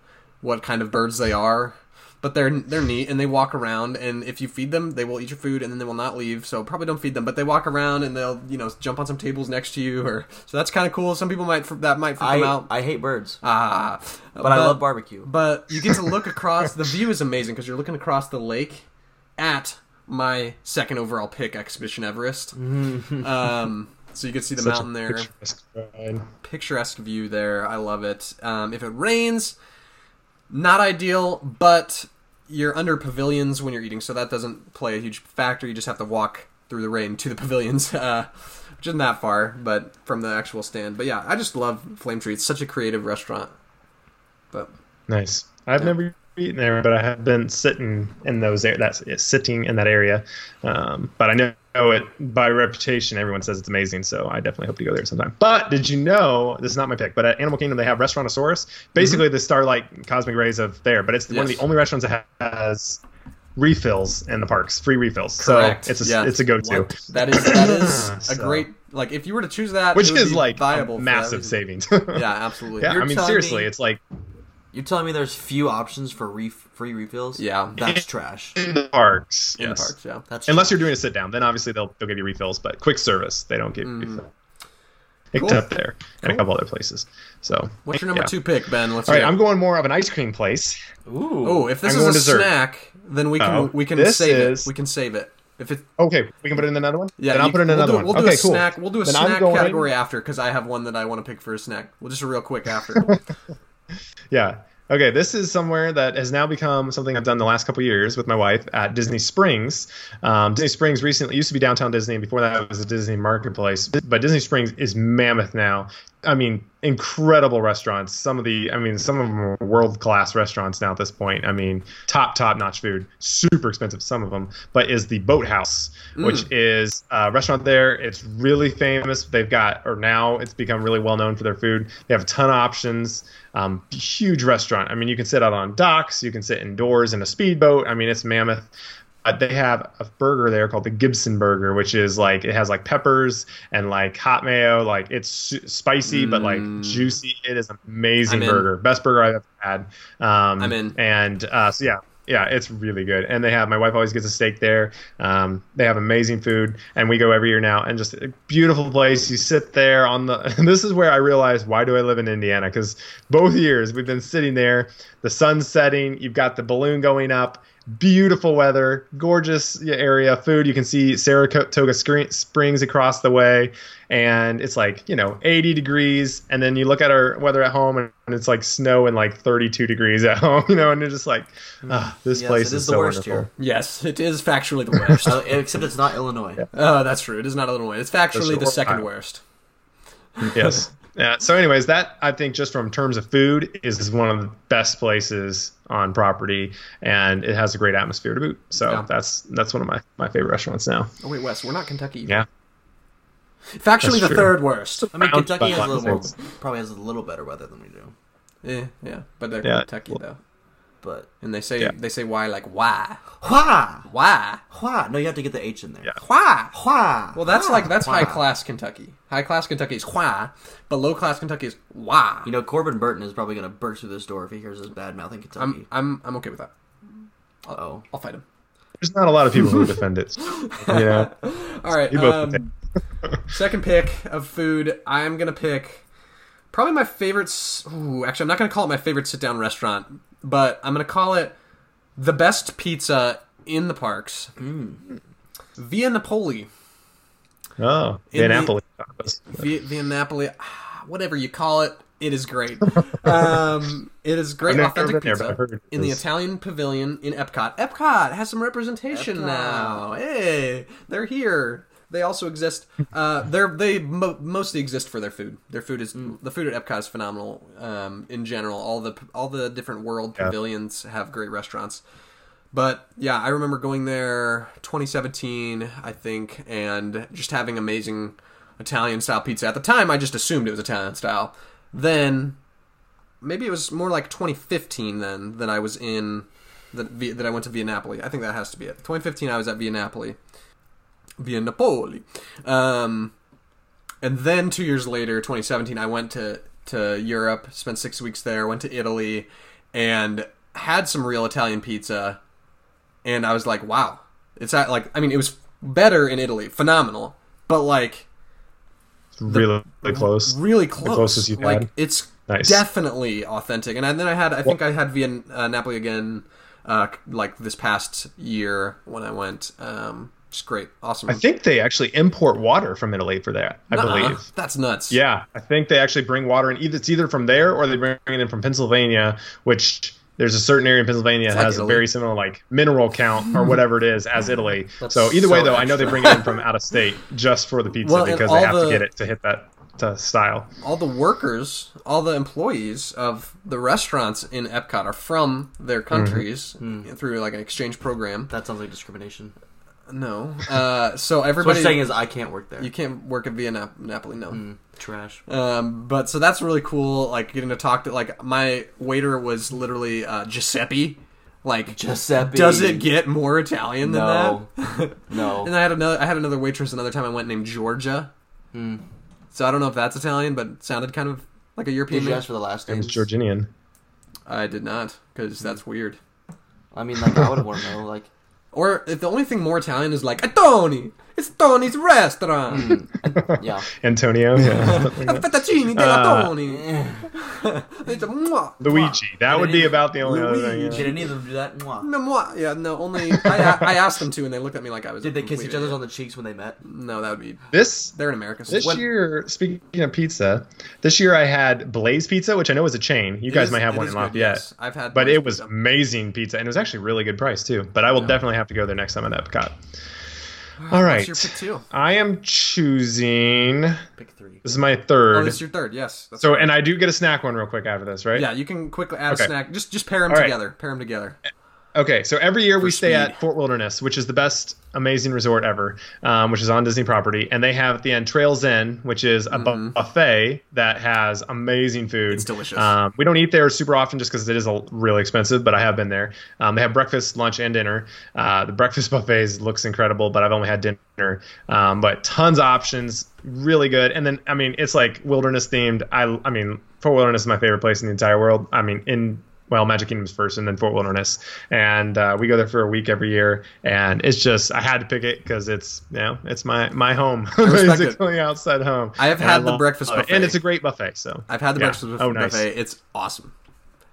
what kind of birds they are, but they're they're neat and they walk around. And if you feed them, they will eat your food and then they will not leave. So probably don't feed them, but they walk around and they'll you know jump on some tables next to you. Or so that's kind of cool. Some people might that might freak them out. I hate birds, Ah, but, I love barbecue. But you get to look (laughs) across. the view is amazing because you're looking across the lake at my second overall pick, Expedition Everest. um, so you can see the Such mountain there picturesque picturesque view there. I love it. Um, if it rains, not ideal, but you're under pavilions when you're eating, so that doesn't play a huge factor. You just have to walk through the rain to the (laughs) pavilions, uh, which isn't that far, but from the actual stand. But yeah, I just love Flame Tree. It's such a creative restaurant. But Nice. I've never eaten there, but I have been sitting in those yeah, sitting in that area. Um, but I know it by reputation. Everyone says it's amazing, so I definitely hope to go there sometime. But did you know this is not my pick? But at Animal Kingdom they have Restaurantosaurus, mm-hmm. basically the Starlight Cosmic Rays of there. But it's one of the only restaurants that has refills in the parks, free refills. Correct. So it's a Yeah. it's a go to. what? that is that (coughs) is a So- great like if you were to choose that, Which it would is be like viable a massive savings. (laughs) Yeah, absolutely. yeah, You're I mean seriously, me- it's like You're telling me there's few options for ref- free refills? Yeah. That's trash. in the parks. in yes. the parks. Yeah. That's Unless trash. you're doing a sit down, then obviously they'll they'll give you refills. But quick service, they don't give you Mm. refills. except there and a couple other places. So What's your number yeah. two pick, Ben? Let's All right. I'm going more of an ice cream place. Ooh. Oh, if this I'm is a dessert. snack, then we can Oh, we can this save is- it. We can save it. If it Okay, we can put it in another one. yeah, then I'll put it in we'll another do, one. We'll do okay, a cool. snack. We'll do a Then snack going- category after because I have one that I want to pick for a snack. Well, just a real quick after. (laughs) (laughs) Yeah. Okay, this is somewhere that has now become something I've done the last couple years with my wife at Disney Springs. Um, Disney Springs recently used to be downtown Disney, and before that it was a Disney Marketplace. But Disney Springs is mammoth now. I mean, incredible restaurants. Some of the, I mean, some of them are world class restaurants now at this point. I mean, top top notch food. Super expensive, some of them. But is the Boathouse, which is a restaurant there. It's really famous. They've got, or now it's become really well known for their food. They have a ton of options. Um, huge restaurant. I mean, you can sit out on docks. You can sit indoors in a speedboat. I mean, it's mammoth. Uh, they have a burger there called the Gibson Burger, which is like it has like peppers and like hot mayo. Like it's spicy but like Mm. juicy. It is an amazing burger, best burger I've ever had. Um, I'm in. And uh, so yeah, yeah, it's really good. And they have my wife always gets a steak there. Um, they have amazing food, and we go every year now. And just a beautiful place. You sit there on the. And (laughs) this is where I realized why do I live in Indiana? Because both years we've been sitting there, the sun's setting. You've got the balloon going up. Beautiful weather, gorgeous area, food. You can see Saratoga Springs across the way, and it's like you know 80 degrees. And then you look at our weather at home, and it's like snow and like 32 degrees at (laughs) home. You know, and you're just like, ah, this Yes, place it is, is the so worst wonderful. here. yes, it is factually the worst. (laughs) Uh, except it's not Illinois. Oh, that's true. It is not Illinois. It's factually That's the second worst. yes. (laughs) Yeah. So, anyways, that I think just from terms of food is, one of the best places on property, and it has a great atmosphere to boot. So Yeah. that's that's one of my, my favorite restaurants now. Oh wait, Wes, we're not Kentucky. Yeah. Factually, That's the true. third worst. I mean, Kentucky has a little more, probably has a little better weather than we do. Yeah, yeah, but they're Yeah. Kentucky though, But and they say Yeah. they say why like why why why Hua! No, you have to get the H in there. Yeah. why. Hua! Well, that's Hua! like that's Hua. high class Kentucky. High class Kentucky is why, but low class Kentucky is why. You know, Corbin Burton is probably going to burst through this door if he hears us bad mouthing Kentucky. I'm I'm I'm okay with that. Uh oh. I'll fight him. There's not a lot of people who defend it. (laughs) You know. All right. You Um, (laughs) second pick of food. I'm gonna pick probably my favorite. Ooh, actually, I'm not gonna call it my favorite sit down restaurant, but I'm gonna call it the best pizza in the parks. Via Napoli. Oh, In the- Napoli. Via, Via Napoli. ah, Whatever you call it, it is great. (laughs) um, it is great I've authentic been there, pizza but I've heard it in the. Italian pavilion in Epcot. Epcot has some representation Epcot. now. Hey, they're here. They also exist. Uh, they're they mo- mostly exist for their food. Their food is the food at Epcot is phenomenal. Um, in general, all the all the different world Yeah. pavilions have great restaurants. But yeah, I remember going there 2017, I think, and just having amazing Italian style pizza. At the time, I just assumed it was Italian style. Then maybe it was more like 2015 then that I was in that that I went to Via Napoli. I think that has to be it. 2015 I was at Via Napoli. Via Napoli. Um, and then 2 years later, 2017 I went to to Europe, spent 6 weeks there, went to Italy and had some real Italian pizza and I was like, wow. It's at, like I mean it was better in Italy, phenomenal. But like really, close. really close. closest you've like had? it's Nice. definitely authentic. And I- then I had, I think I had Via uh, Napoli again, uh, like this past year when I went. Um, just great, awesome. I think they actually import water from Italy for that. I Nuh-uh. believe. that's nuts. Yeah, I think they actually bring water in. Either it's either from there or they bring it in from Pennsylvania, which there's a certain area in Pennsylvania that like has Italy. a very similar like mineral count or whatever it is as (laughs) Italy. That's so either way, so though, I know they bring it in from (laughs) out of state just for the pizza Well, because they have the- to get it to hit that to style. all the workers, all the employees of the restaurants in Epcot are from their mm-hmm. countries mm. through like an exchange program. That sounds like discrimination. No, uh, so So what everybody you're saying is I can't work there. you can't work at Via Nap- Napoli. No. Trash. Um, but so that's really cool. Like getting to talk to like my waiter was literally uh, Giuseppe. Like Giuseppe. Does it get more Italian than No. that? (laughs) No. and I had another. I had another waitress another time I went named Georgia. Hmm. So I don't know if that's Italian, but it sounded kind of like a European Did you name. ask for the last name. It's names? Georginian. I did not because Hmm. that's weird. I mean, like I would want to know. Like, Or if the only thing more Italian is like Atoni, It's Tony's restaurant. (laughs) Yeah. Antonio. Yeah. (laughs) Fettuccine della Uh, Tony. It's a mwah. Luigi. That would be about the only other thing. Did any of them do that? Mwah. No, mwah. Yeah, no, only (laughs) I, I asked them to, and they looked at me like I was. Did they kiss each other on the cheeks when they met? No, that would be. This They're in America. So This what- year, speaking of pizza, this year I had Blaze Pizza, which I know is a chain. You it guys is- might have one in Lafayette. yes. I've had, But Blaze it was pizza. amazing pizza, and it was actually really good price too. But I will Yeah. definitely have to go there next time at Epcot. All right, What's your pick two? I am choosing. Pick three. This is my third. Oh, this is your third. Yes. So, right. and I do get a snack one real quick after this, right? yeah, you can quickly add Okay. a snack. Just just pair them All right. together. Pair them together. Okay, so every year we stay speed. at Fort Wilderness, which is the best amazing resort ever, um, which is on Disney property, and they have at the end Trails End, which is a bu- buffet that has amazing food. Mm-hmm. It's delicious. Um, we don't eat there super often just because it is a, really expensive, but I have been there. Um, they have breakfast, lunch, and dinner. Uh, the breakfast (laughs) buffet looks incredible, but I've only had dinner. Um, but tons of options, really good. And then I mean, it's like wilderness themed. I I mean, Fort Wilderness is my favorite place in the entire world. I mean, in well, Magic Kingdom's first, and then Fort Wilderness, and uh, we go there for a week every year, and it's just I had to pick it because it's you know it's my my home, (laughs) respect it. outside home. I have And had the love breakfast buffet. and it's a great buffet. So I've had the Yeah. breakfast buffet. Oh, nice. It's awesome.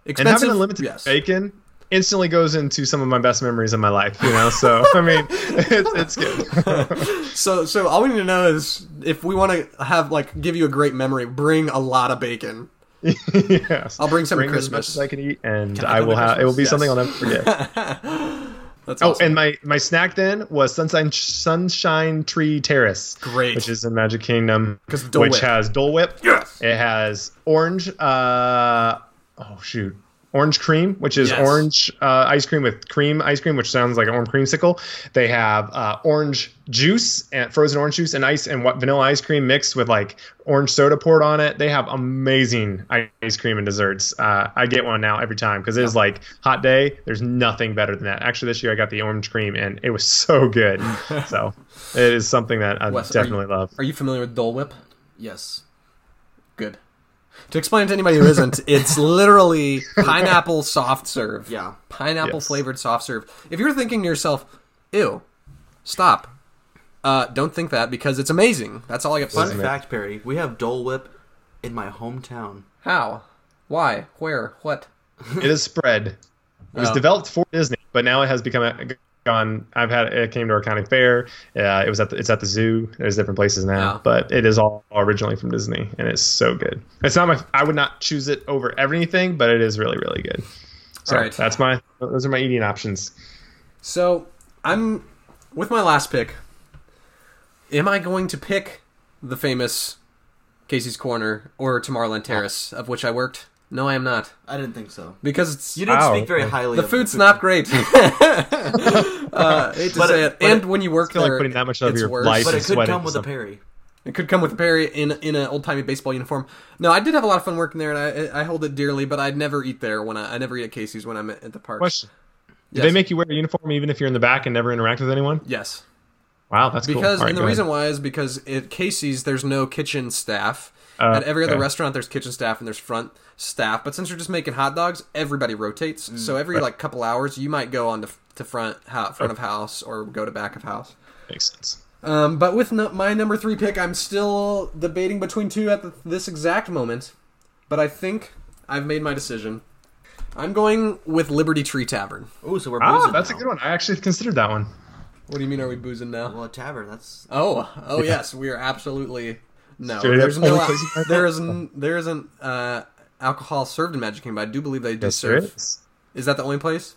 And having unlimited yes. bacon instantly goes into some of my best memories of my life. You know, so I mean, (laughs) it's, it's good. (laughs) So so all we need to know is if we want to have like give you a great memory, bring a lot of bacon. Yes, I'll bring some bring at as much Christmas. as I can eat, and I I, will have. It will be Christmas? something I'll never forget. (laughs) That's Oh, awesome. and my my snack then was Sunshine Sunshine Tree Terrace, Great. which is in Magic Kingdom, which Whip. has Dole Whip. Yes. It has orange. Uh, oh shoot. Orange cream, which is Yes. orange uh, ice cream with cream ice cream, which sounds like an orange creamsicle. They have uh, orange juice and frozen orange juice and ice and what vanilla ice cream mixed with like orange soda poured on it. They have amazing ice cream and desserts. Uh, I get one now every time because it is like hot day. There's nothing better than that. Actually, this year I got the orange cream and it was so good. (laughs) so it is something that I Wes, are you- definitely love. Are you familiar with Dole Whip? Yes. Good. To explain to anybody who isn't, (laughs) it's literally pineapple soft serve. Yeah. Pineapple Yes. flavored soft serve. If you're thinking to yourself, ew, stop. Uh, don't think that because it's amazing. That's all I got to Fun say. fact, Perry. We have Dole Whip in my hometown. How? Why? Where? What? it is spread. It was Oh. developed for Disney, but now it has become a, gone. I've had it came to our county fair. Uh, it was at the, it's at the zoo. There's different places now, Yeah. but it is all originally from Disney, and it's so good. It's not my. I would not choose it over everything, but it is really really good. So All right. that's my. Those are my eating options. So I'm with my last pick. Am I going to pick the famous Casey's Corner or Tomorrowland Terrace, of which I worked? No, I am not I didn't think so. because it's You didn't Wow. speak very highly. the of food's food. not great. (laughs) (laughs) uh, hate to But say it- it, but and it- when you work I feel like there, putting that much of it's your worse. life But it could sweat come with a something. Perry. It could come with a Perry in in an old timey baseball uniform. No, I did have a lot of fun working there, and I I hold it dearly. But I'd never eat there when I I never eat at Casey's when I'm at, at the park. Question: Did Yes. they make you wear a uniform even if you're in the back and never interact with anyone? Yes, Wow, that's cool. because All right, and the reason ahead. why is because at Casey's there's no kitchen staff. Uh, at every other okay. restaurant, there's kitchen staff and there's front staff. But since you're just making hot dogs, everybody rotates. Mm, so every like couple hours, you might go on to, to front ho- front of house or go to back of house. makes sense. Um, but with no, my number three pick, I'm still debating between two at the, this exact moment. But I think I've made my decision. I'm going with Liberty Tree Tavern. Oh, so we're Ah, that's now. a good one. I actually considered that one. What do you mean? Are we boozing now? Well, a tavern. That's Oh, oh yes, we are absolutely no. Straight up There's no. only place you find There isn't. There isn't uh, alcohol served in Magic Kingdom. But I do believe they do Yes, there serve. is. Is that the only place,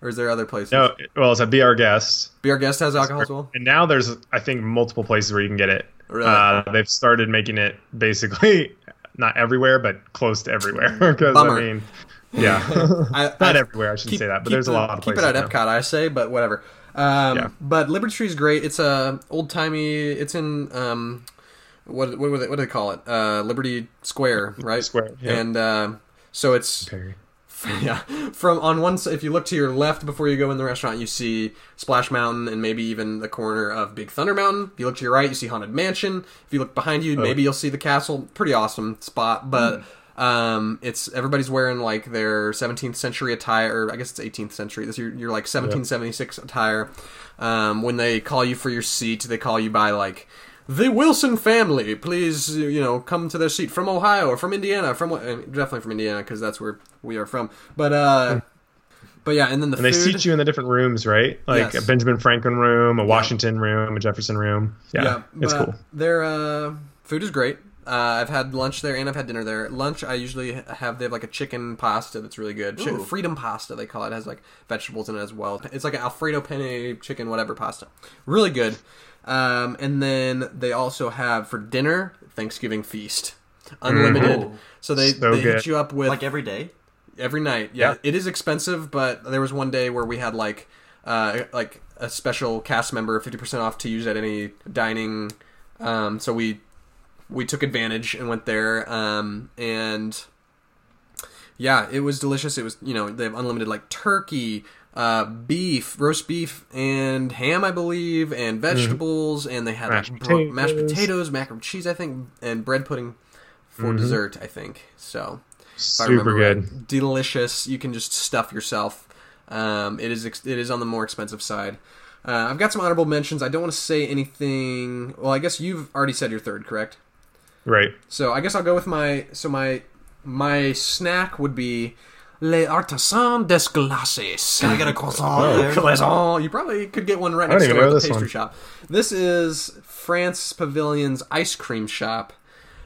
or is there other places? No, well, it's a Be Our Guest. Be Our Guest has alcohol as well. And now there's, I think, multiple places where you can get it. Really? Uh, they've started making it basically (laughs) not everywhere, but close to everywhere. (laughs) Because Bummer. I mean, yeah, (laughs) I, not I- everywhere. I shouldn't say that, but keep there's a the- lot of keep places. it at now. Epcot, I say, but whatever. Um, Yeah. But Liberty Tree is great. It's a old timey. It's in um, what what, do they, what do they call it? Uh, Liberty Square, right? Square, yeah. And uh, so it's Perry. (laughs) yeah. From on one if you look to your left before you go in the restaurant, you see Splash Mountain and maybe even the corner of Big Thunder Mountain. If you look to your right, you see Haunted Mansion. If you look behind you, maybe you'll see the castle. Pretty awesome spot. But Um, it's everybody's wearing like their 17th century attire, or I guess it's 18th century. This you're, you're like 1776 attire. Um, when they call you for your seat, they call you by like the Wilson family. Please, you know, come to their seat from Ohio or from Indiana. From definitely from Indiana because that's where we are from. But uh, but yeah, and then the And they food. seat you in the different rooms, right? Like Yes. a Benjamin Franklin room, a Washington room, a Jefferson room. Yeah, it's cool. Their uh, food is great. Uh, I've had lunch there and I've had dinner there. Lunch, I usually have they have like a chicken pasta that's really good. Chi- Ooh. Freedom pasta they call it. it. Has like vegetables in it as well. It's like an Alfredo penne chicken whatever pasta. Really good. Um, and then they also have for dinner Thanksgiving feast, unlimited. Ooh. So they So they hit you up with Like every day. every night. Yeah, Yeah. it is expensive, but there was one day where we had like uh, like a special cast member fifty percent off to use at any dining. Um, so we we took advantage and went there. Um, and yeah, it was delicious. It was you know they have unlimited like turkey. Uh, beef, roast beef, and ham, I believe, and vegetables, and they had Mashed like bro- mashed potatoes. macaroni and cheese, I think, and bread pudding for dessert, I think. So, Super remember good. right. Delicious. You can just stuff yourself. Um, it is ex- it is on the more expensive side. Uh, I've got some honorable mentions. I don't want to say anything. Well, I guess you've already said your third, correct? Right. So I guess I'll go with my so my my snack would be Les Artisans des Glaces. Can I get a croissant there? Croissant. You probably could get one right next even door at the pastry one. shop. This is France Pavilion's ice cream shop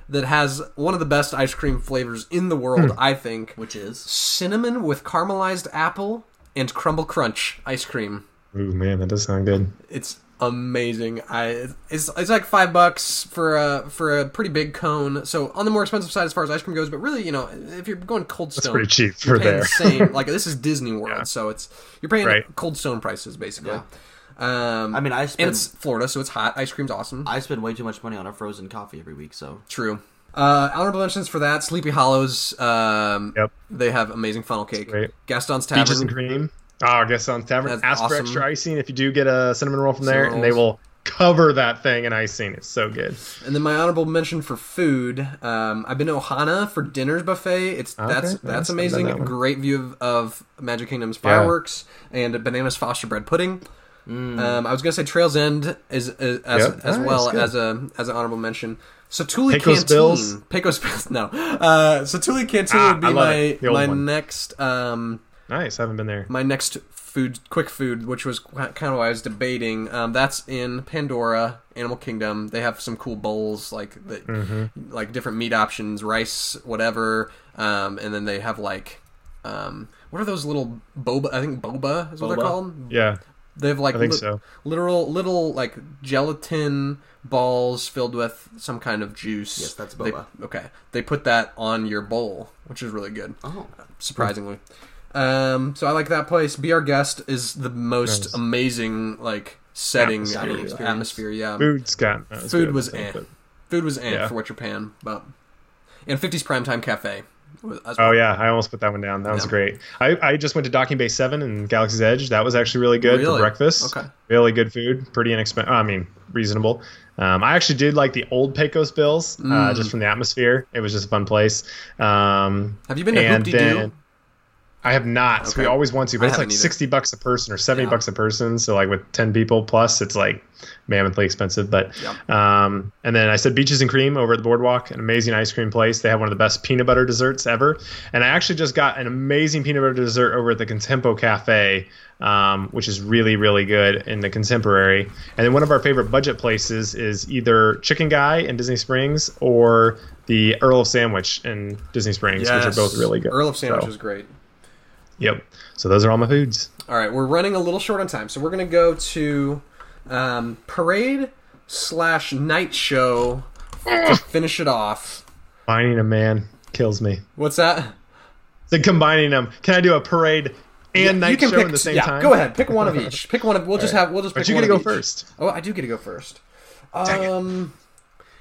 that has one of the best ice cream flavors in the world, Hmm. I think. Which is Cinnamon with caramelized apple and crumble crunch ice cream. Ooh, man, that does sound good. It's amazing. I it's it's like five bucks for a for a pretty big cone. So on the more expensive side as far as ice cream goes, but really, you know, if you're going Cold Stone, That's pretty cheap for there. the same. (laughs) Like this is Disney World, Yeah. so it's you're paying Right. Cold Stone prices basically. Yeah. Um, I mean, I and it's Florida, so it's hot. Ice cream's awesome. I spend way too much money on a frozen coffee every week. So True. Uh, honorable mentions for that: Sleepy Hollows. Um, Yep. They have amazing funnel cake. great. Gaston's Peaches and Tavern. cream. Oh, I guess on tavern. That's Ask for extra icing if you do get a cinnamon roll from there, Cinnamon and they will cover that thing in icing. It's so good. And then my honorable mention for food. Um, I've been to Ohana for dinner's buffet. It's Okay, that's nice. that's amazing. that. Great view of, of Magic Kingdom's fireworks and bananas Foster bread pudding. Um, I was gonna say Trails End is, is as Yep. as well as a as an honorable mention. Satuli Pecos Canteen. Bills? Pecos Bills. (laughs) No. Uh, Satuli Canteen Ah, would be my it. The old my one. next um, Nice. I haven't been there. my next food, quick food, which was kind of why I was debating. Um, that's in Pandora, Animal Kingdom. They have some cool bowls, like the, Mm-hmm. like different meat options, rice, whatever. Um, and then they have like, um, what are those little boba? I think boba is what they're Boba? called. Yeah, They have like I think lit- so. literal little like gelatin balls filled with some kind of juice. Yes, that's They- boba. okay, they put that on your bowl, which is really good oh, surprisingly. Um, so I like that place. Be Our Guest is the most Nice. amazing like setting Atmosphere. atmosphere. Atmosphere yeah, Food's got that Food was I think, eh. but- food was eh Yeah. for what you're paying, but and 50s Primetime Cafe. was- as Oh yeah, I almost put that one down. That was great. I, I just went to Docking Bay Seven and Galaxy's Edge. That was actually really good Really? for breakfast. Okay. Really good food. Pretty inexpensive. I mean, reasonable. Um, I actually did like the old Pecos Bills, uh, Mm. just from the atmosphere. It was just a fun place. Um, Have you been to and Hoop De Doo? Then- I have not. So we always want to, I but it's like either. sixty bucks a person or seventy Yeah. bucks a person. So like with ten people plus, it's like mammothly expensive. But Yep. um, and then I said beaches and cream over at the boardwalk, an amazing ice cream place. They have one of the best peanut butter desserts ever. And I actually just got an amazing peanut butter dessert over at the Contempo Cafe, um, which is really really good in the Contemporary. And then one of our favorite budget places is either Chicken Guy in Disney Springs or the Earl of Sandwich in Disney Springs, which are both really good. Earl of Sandwich So, is great. Yep. So those are all my foods. All right, we're running a little short on time, so we're gonna go to um, parade slash night show to finish it off. Combining them, man, kills me. What's that? So combining them. Can I do a parade and night show pick, at the same yeah, time? Go ahead, pick one of each. Pick one of. We'll just have. We'll just. Pick But you one gotta go each. first. Oh, I do get to go first. Dang it. Um,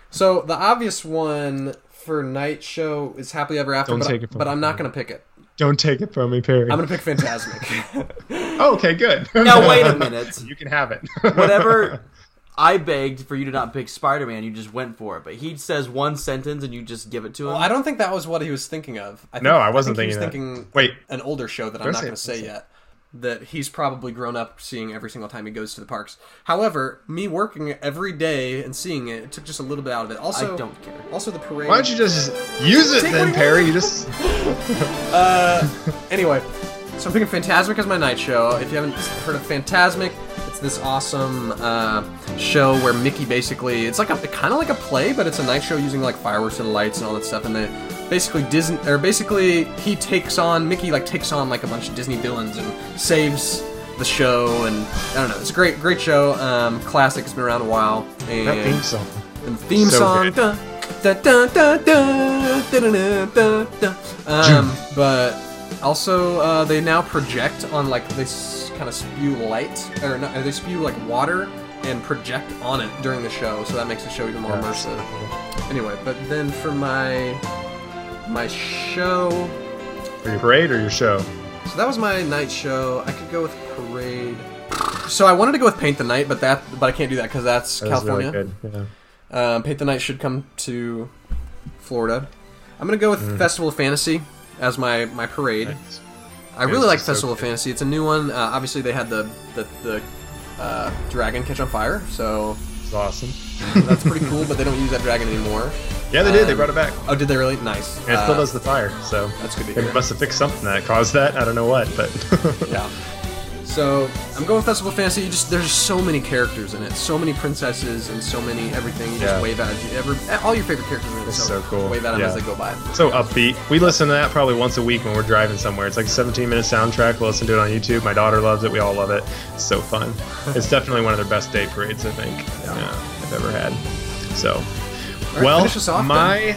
so the obvious one for night show is Happily Ever After, Don't but, take I, it from but me. I'm not gonna pick it. Don't take it from me, Perry. I'm gonna pick Fantasmic. (laughs) Oh, okay, good. now wait a minute. (laughs) you can have it. (laughs) Whatever. I begged for you to not pick Spider Man. You just went for it. But he says one sentence and you just give it to him. Well, I don't think that was what he was thinking of. I think, No, I wasn't think he was thinking thinking Wait. an older show that I'm Don't say going to say say yet. That he's probably grown up seeing every single time he goes to the parks. However, me working every day and seeing it, it took just a little bit out of it. Also, I don't care. Also, the parade. Why don't you just use it Take then, Perry? You just (laughs) Uh, anyway, so I'm picking Fantasmic as my night show. If you haven't heard of Fantasmic, it's this awesome uh, show where Mickey basically it's like a kind of like a play, but it's a night show using like fireworks and lights and all that stuff. And they basically Disney, or basically he takes on Mickey, like takes on like a bunch of Disney villains and saves the show. And I don't know, it's a great, great show. Um, classic. It's been around a while. And that theme song. And the theme so song. Dun, dun, dun, um, but also, uh, they now project on like this kind of spew light, or no, they spew like water and project on it during the show, so that makes the show even more immersive. Anyway, but then for my my show, For your parade or your show? so that was my night show. I could go with parade. So I wanted to go with Paint the Night, but that but I can't do that because that's That California. really good. Yeah. Um, Paint the Night should come to Florida. I'm gonna go with Festival of Fantasy as my my parade. Nice. I really Fantasy's like so Festival of. Fantasy. It's a new one. Uh, obviously, they had the the, the uh, dragon catch on fire, so It's awesome. (laughs) that's pretty cool. But they don't use that dragon anymore. Yeah, they did. They Um, brought it back. Oh, did they really? Nice. And it Uh, still does the fire, so that's good to they must have fixed something that caused that. I don't know what, but (laughs) Yeah. So I'm going Festival Fantasy. You just there's so many characters in it, so many princesses and so many everything. You just Yeah. wave at you. Ever, all your favorite characters in it. It's so, so cool. Wave at them Yeah. as they go by. so upbeat. We listen to that probably once a week when we're driving somewhere. It's like a 17 minute soundtrack. We'll listen to it on YouTube. My daughter loves it. We all love it. It's so fun. (laughs) it's definitely one of their best day parades, I think, yeah. I've ever had. So, right, well, finish us off then. my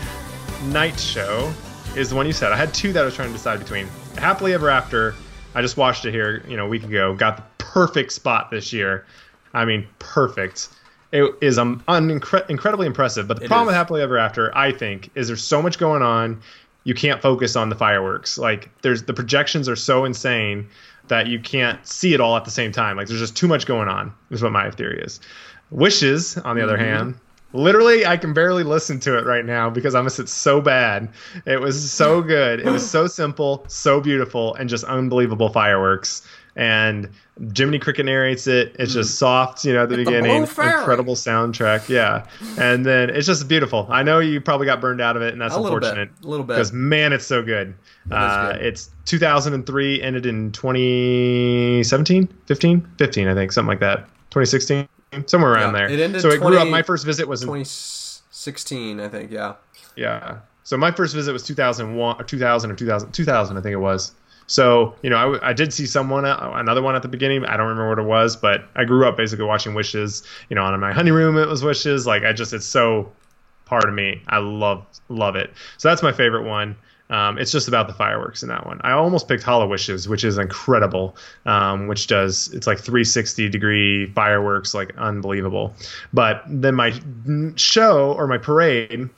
night show is the one you said. I had two that I was trying to decide between. Happily Ever After. I just watched it here, you know, a week ago. Got the perfect spot this year. I mean, perfect. It is um, unincre- incredibly impressive. But the It problem is. with Happily Ever After, I think, is there's so much going on. You can't focus on the fireworks. Like there's the projections are so insane that you can't see it all at the same time. Like there's just too much going on. Is what my theory is. Wishes, on the other Mm-hmm. hand, literally I can barely listen to it right now because I miss it so bad. It was so good. It was so simple, so beautiful, and just unbelievable fireworks. And Jiminy Cricket narrates it. It's just soft, you know, at the the beginning. Fairy. Incredible soundtrack, yeah. And then it's just beautiful. I know you probably got burned out of it, and that's A little bit, unfortunate. a little bit. Because man, it's so good. Uh, good. It's 2003, ended in 2017, 15, 15, I think, something like that. 2016, somewhere around Yeah, there. it ended so it grew up. My first visit was in 2016, I think. Yeah. yeah. So my first visit was 2001 or 2000 or 2000, 2000 I think it was. So you know, I, I did see someone uh, another one at the beginning. I don't remember what it was, but I grew up basically watching Wishes. You know, on my honeyroom it was Wishes. Like I just it's so part of me. I love love it. So that's my favorite one. Um, it's just about the fireworks in that one. I almost picked HalloWishes, which is incredible, um, which does it's like 360 degree fireworks, like unbelievable. But then my show or my parade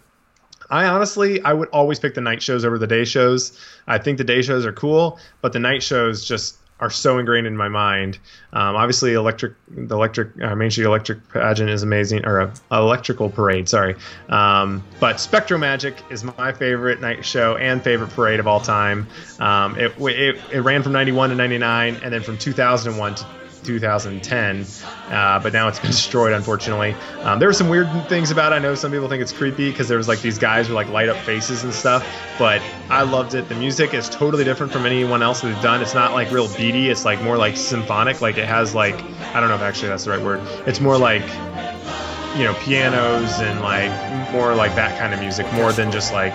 I honestly, I would always pick the night shows over the day shows. I think the day shows are cool, but the night shows just are so ingrained in my mind. Um, obviously, electric, the electric uh, Main Street Electric pageant is amazing, or uh, electrical parade. Sorry, um, but SpectroMagic is my favorite night show and favorite parade of all time. Um, it, it it ran from '91 to '99, and then from 2001 to 2010, uh, but now it's been (laughs) destroyed, unfortunately. Um, there were some weird things about it. I know some people think it's creepy because there was like these guys with like light up faces and stuff, but I loved it. The music is totally different from anyone else they've done. It's not like real beady. It's like more like symphonic. Like it has like I don't know if actually that's the right word. It's more like you know pianos and like more like that kind of music more than just like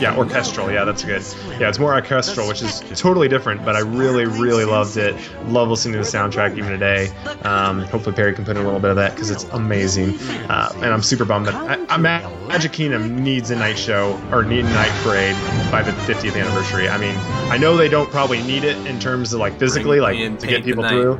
yeah orchestral. Yeah that's good. Yeah it's more orchestral which is totally different but i really really loved it. Love listening to the soundtrack even today. Um, hopefully perry can put in a little bit of that because it's amazing. Uh, and i'm super bummed that I, I, magic kingdom needs a night show or need a night parade by the 50th anniversary. I mean i know they don't probably need it in terms of like physically like to get people through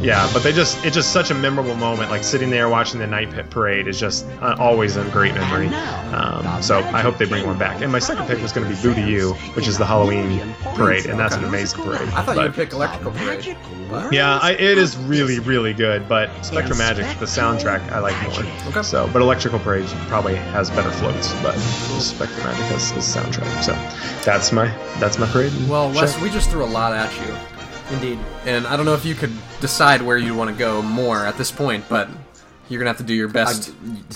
yeah, but they just it's just such a memorable moment. Like sitting there watching the night pit parade is just uh, always a great memory. Um, so I hope they bring one back. And my second pick was going to be Boo to You, which is the Halloween parade, and that's an amazing parade. I thought you would pick Electrical Parade. But- yeah, I, it is really, really good. But SpectroMagic, the soundtrack, I like more. Okay. So, but Electrical Parade probably has better floats. But SpectroMagic has his soundtrack. So, that's my that's my parade. Well, Wes, Sure. we just threw a lot at you. Indeed. And I don't know if you could decide where you want to go more at this point, but you're going to have to do your best.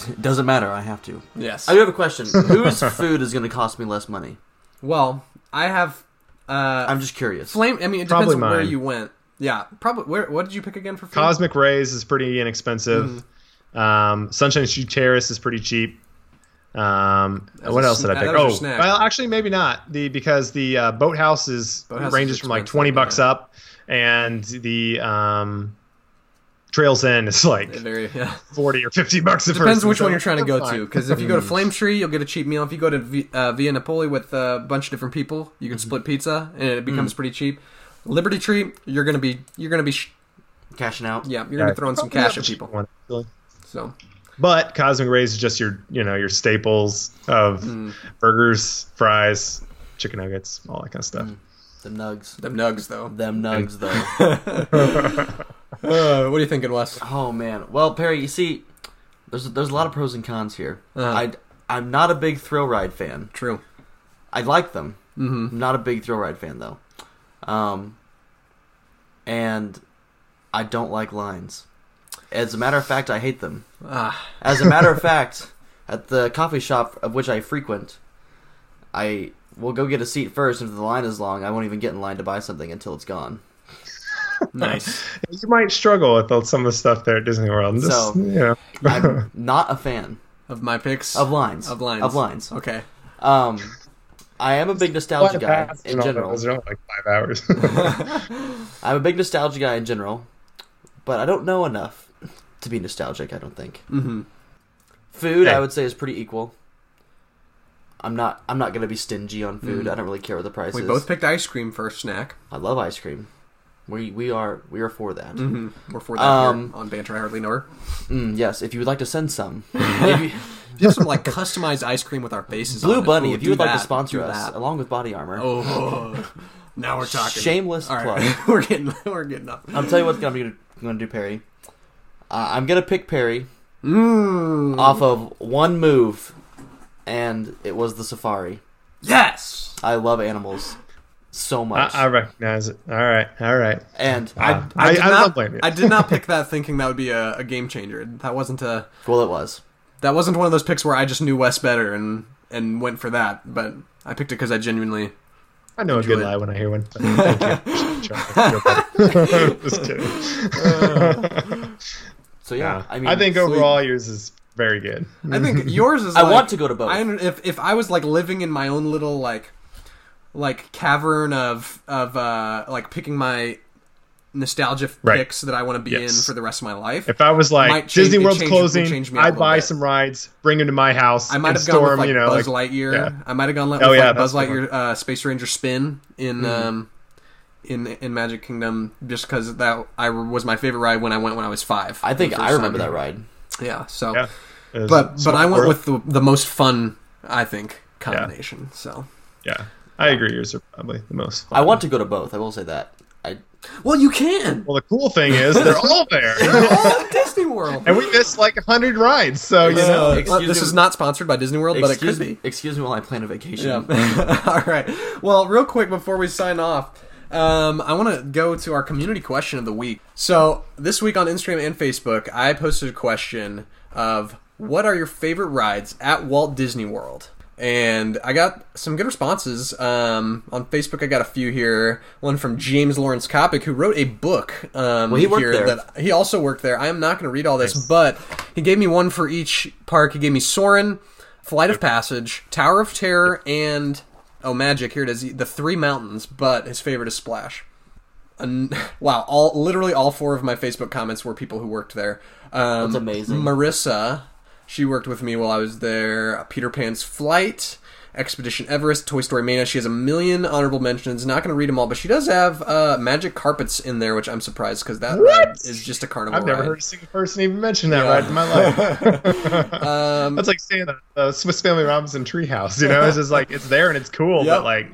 it (laughs) doesn't matter. I have to. yes. I do have a question. (laughs) Whose food is going to cost me less money? well, I have. Uh, I'm just curious. Flame. I mean, it Probably depends on where you went. Yeah, probably. Where? What did you pick again for flame? Cosmic Rays is pretty inexpensive. Mm-hmm. Um, Sunshine Tree Terrace is pretty cheap. Um, As what a else did I pick? that Oh, your well, actually, maybe not the because the uh, boathouse is Boathouse ranges is from like twenty bucks yeah. up, and the um, Trails End is like Very. Yeah. forty or fifty bucks a Depends person, which so one you're trying to go that's to. Because if you go to Flame Tree, you'll get a cheap meal. If you go to v- uh, Via Napoli with a bunch of different people, you can split pizza, and it becomes pretty cheap. Liberty Tree, you're gonna be you're gonna be sh- Cashing out. yeah you're gonna be throwing some cash at people. one, actually. So But Cosmic Rays is just your you know your staples of Mm. burgers, fries, chicken nuggets, all that kind of stuff. Them nugs. them nugs though. Them nugs, though. (laughs) Uh, what are you thinking, Wes? oh man. Well, Perry, you see, there's there's a lot of pros and cons here. Uh-huh. I I'm not a big thrill ride fan. True. I like them. Mm-hmm. I'm not a big thrill ride fan though. Um, and I don't like lines. As a matter of fact, I hate them. Ah, As a matter of (laughs) fact, at the coffee shop of which I frequent, I will go get a seat first. and If the line is long, I won't even get in line to buy something until it's gone. nice. (laughs) You might struggle with some of the stuff there at Disney World. Just, So- you know. (laughs) I'm not a fan of my picks of lines. of lines Of lines. Okay. Um, I am a big nostalgia guy in general. Those are only like five hours. I'm a big nostalgia guy in general, but I don't know enough to be nostalgic. I don't think. Mm-hmm. Food, Hey. I would say, is pretty equal. I'm not. I'm not gonna be stingy on food. Mm. I don't really care what the price We is. both picked ice cream for a snack. I love ice cream. We we are we are for that. Mm-hmm. We're for that Um, on Banter I Hardly Know Her. Mm, yes, if you would like to send some, (laughs) have some like customized ice cream with our faces Blue Bunny, ooh, if you would like to sponsor us, that. along with body armor, Oh, (laughs) now we're talking. shameless All plug. (laughs) we're getting we're getting up. I'll tell you what's gonna be gonna do, Perry. Uh, I'm gonna pick Perry Mm. off of one move, and it was the safari. Yes. I love animals so much, I recognize it. All right, all right. and I, Uh, I, I- did I not, don't blame you. I did not pick that thinking that would be a, a game changer. That wasn't a well, it was. that wasn't one of those picks where I just knew Wes better and and went for that. But I picked it because I genuinely. I know a good it. lie when I hear one. (laughs) Thank you. (laughs) (laughs) Just kidding. So yeah, Yeah. I mean, I think sleep- overall yours is very good. I think (laughs) yours is. I want to go to both. I if if I was like living in my own little like like cavern of of uh like picking my nostalgia Right. picks that I want to be in for the rest of my life. If I was like Might change- Disney it World's changed- closing, change me up a I'd buy bit. some rides, bring them to my house, I might and have gone store with like them. You know, Buzz like Lightyear. yeah. I might have gone with Oh, like yeah, Buzz Lightyear uh, Space Ranger spin in Mm-hmm. um in in Magic Kingdom just because that I was my favorite ride when I went when I was five. I think I remember time. that ride. Yeah. So, yeah. It was but but I went world. with the the most fun I think combination. So. yeah. I agree. Yours are probably the most. I want to go to both. I will say that. I Well, you can. Well, the cool thing is they're all there, (laughs) Oh, Disney World. and we missed like a hundred rides. So you know, Uh, excuse this me- is not sponsored by Disney World, but it excuse could me. be. Excuse me while I plan a vacation. Yeah. (laughs) All right. Well, real quick before we sign off, um, I want to go to our community question of the week. So this week on Instagram and Facebook, I posted a question of what are your favorite rides at Walt Disney World. And I got some good responses. Um, on Facebook, I got a few here. One from James Lawrence Kopic, who wrote a book. Um, Well, he worked here there. That he also worked there. I am not going to read all this, but he gave me one for each park. He gave me Soarin', Flight of Passage, Tower of Terror, and oh, Magic. Here it is, the Three Mountains. But his favorite is Splash. And, (laughs) wow, all literally all four of my Facebook comments were people who worked there. Um, That's amazing. Marissa, she worked with me while I was there. Peter Pan's Flight, Expedition Everest, Toy Story Mania. She has a million honorable mentions. Not going to read them all, but she does have uh, Magic Carpets in there, which I'm surprised because that What? just a carnival I've never ride. heard a single person even mention that Yeah. ride in my life. (laughs) (laughs) Um, That's like saying the, the Swiss Family Robinson treehouse. You know, it's just like it's there and it's cool, Yep. but like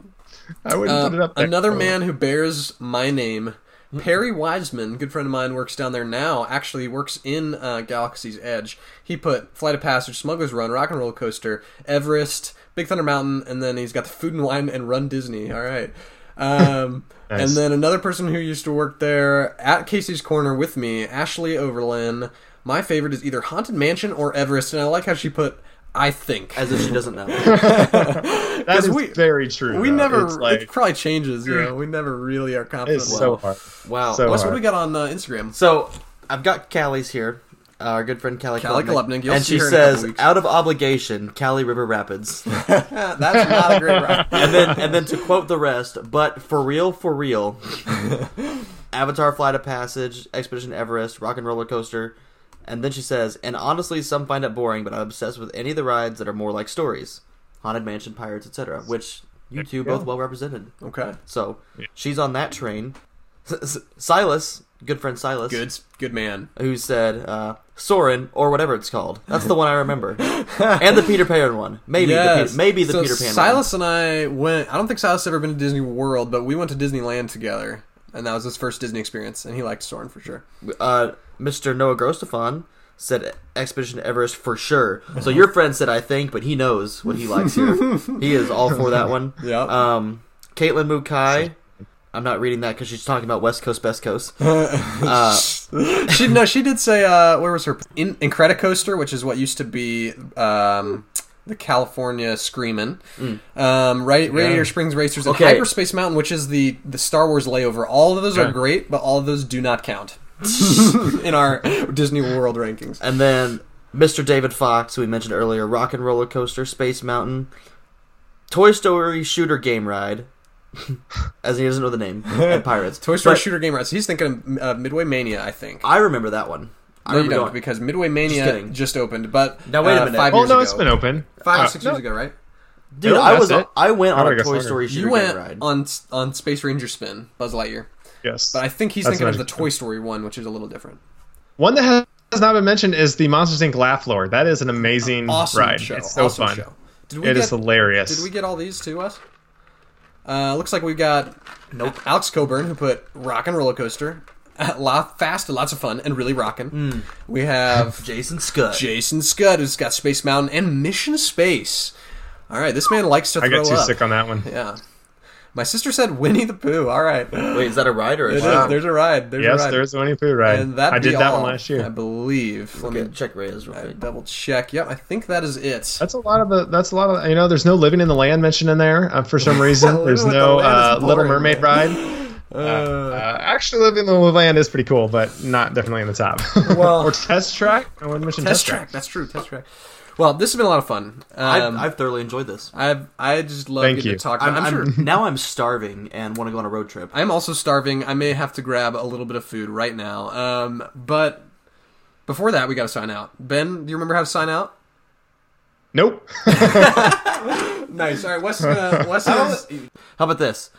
I wouldn't Uh, put it up there. another man who bears my name, Perry Wiseman, good friend of mine, works down there now. Actually, works in uh, Galaxy's Edge. He put Flight of Passage, Smuggler's Run, Rock and Roller Coaster, Everest, Big Thunder Mountain, and then he's got the Food and Wine and Run Disney. All right. Um, (laughs) Nice. And then another person who used to work there at Casey's Corner with me, Ashley Overland. My favorite is either Haunted Mansion or Everest, and I like how she put I think. As if she doesn't know. (laughs) that is we- very true. we though. never. It's like it probably changes. You know, we never really are confident. it's so hard. Wow. So- Wes, what hard. do we got on uh, Instagram? So I've got Callie's here, our good friend Callie. Callie. And she her in a couple says, out of obligation, Kali River Rapids. (laughs) That's not a great ride. (laughs) and then and then to quote the rest, but for real, for real, (laughs) Avatar Flight of Passage, Expedition Everest, Rock and Roller Coaster, and then she says, and honestly, some find it boring, but I'm obsessed with any of the rides that are more like stories, Haunted Mansion, Pirates, etc., which you two both well represented. Okay, So she's on that train. Silas, good friend Silas, good, good man. who said uh, Soarin' or whatever it's called. That's the one I remember, and the Peter Pan one, maybe the Yes. Peter, maybe the So Peter Pan. one. Silas and I went. I don't think Silas ever been to Disney World, but we went to Disneyland together, and that was his first Disney experience, and he liked Soarin' for sure. uh, Mr. Noah Grostefan said Expedition Everest for sure. So your friend said I think, but he knows what he likes here. (laughs) he is all for that one. Yeah. Um, Caitlin Mukai. I'm not reading that because she's talking about West Coast, Best Coast. (laughs) Uh, she no, she did say uh, where was her in Incredicoaster, which is what used to be um, the California Screamin', um, right, Radiator Springs Racers, and Mm. Okay. Hyperspace Mountain, which is the the Star Wars layover. All of those are great, but all of those do not count (laughs) in our Disney World rankings. and then Mr. David Fox, who we mentioned earlier, Rock and Roller Coaster, Space Mountain, Toy Story Shooter Game Ride, (laughs) as he doesn't know the name, and Pirates. (laughs) Toy Story But Shooter Game Rides. He's thinking of uh, Midway Mania, I think. I remember that one. I No, you don't, going- because Midway Mania kidding. just, opened. But Now, wait a uh, minute. Five Oh years no, ago. it's been open. five or Uh, six no, years ago, right? Dude, No, I was it. I went on Oh, I a Toy longer. Story Shooter You Game went Ride. on on Space Ranger Spin, Buzz Lightyear. Yes. But I think he's That's thinking of the Toy Story one, which is a little different. One that has not been mentioned is the Monsters Inc. Laugh Floor. That is an amazing Awesome ride. show. It's so awesome fun. show. Did we It get, is hilarious. Did we get all these to us? Uh, looks like we've got Nope. Alex Coburn who put Rock and Roller Coaster, (laughs) lot fast, lots of fun, and really rocking. Hmm. We have (laughs) Jason Scott. Jason Scott who's got Space Mountain and Mission Space. All right, this man likes to throw up. I throw got too up. sick on that one. Yeah. My sister said Winnie the Pooh. All right. Wait, is that a ride or a It is. show? There's a ride. There's Yes, a ride. there's a Winnie the Pooh ride. And that I did that one last year. I believe. Let Okay, me check Reyes real quick. double check. Yep, I think that is it. That's a lot of the. That's a lot of. You know, there's no living in the land mentioned in there uh, for some (laughs) reason. There's with the no uh, is Little Mermaid man. ride. (laughs) Uh, uh, actually, living in the land is pretty cool, but not definitely in the top. Well- (laughs) or Test Track. I wouldn't mention Test Test, track. That's true. Test track. Well, this has been a lot of fun. I've, Um, I've thoroughly enjoyed this. I've I just love Thank getting you. to talk. I'm, I'm, I'm- sure. (laughs) now I'm starving and want to go on a road trip. I'm also starving. I may have to grab a little bit of food right now. Um, but before that, we got to sign out. Ben, do you remember how to sign out? Nope. (laughs) (laughs) Nice. All right, Wes is gonna. Wes is. How about this?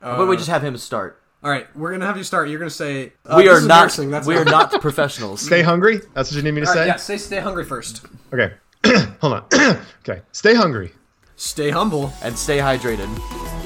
How about we just have him start? All right, we're gonna have you start. You're gonna say uh, we are not. That's we are not professionals. Stay hungry. That's what you need me to All right, say. yeah, say stay hungry first. Okay. (clears throat) Hold on. (clears throat) okay. Stay hungry. Stay humble. and stay hydrated.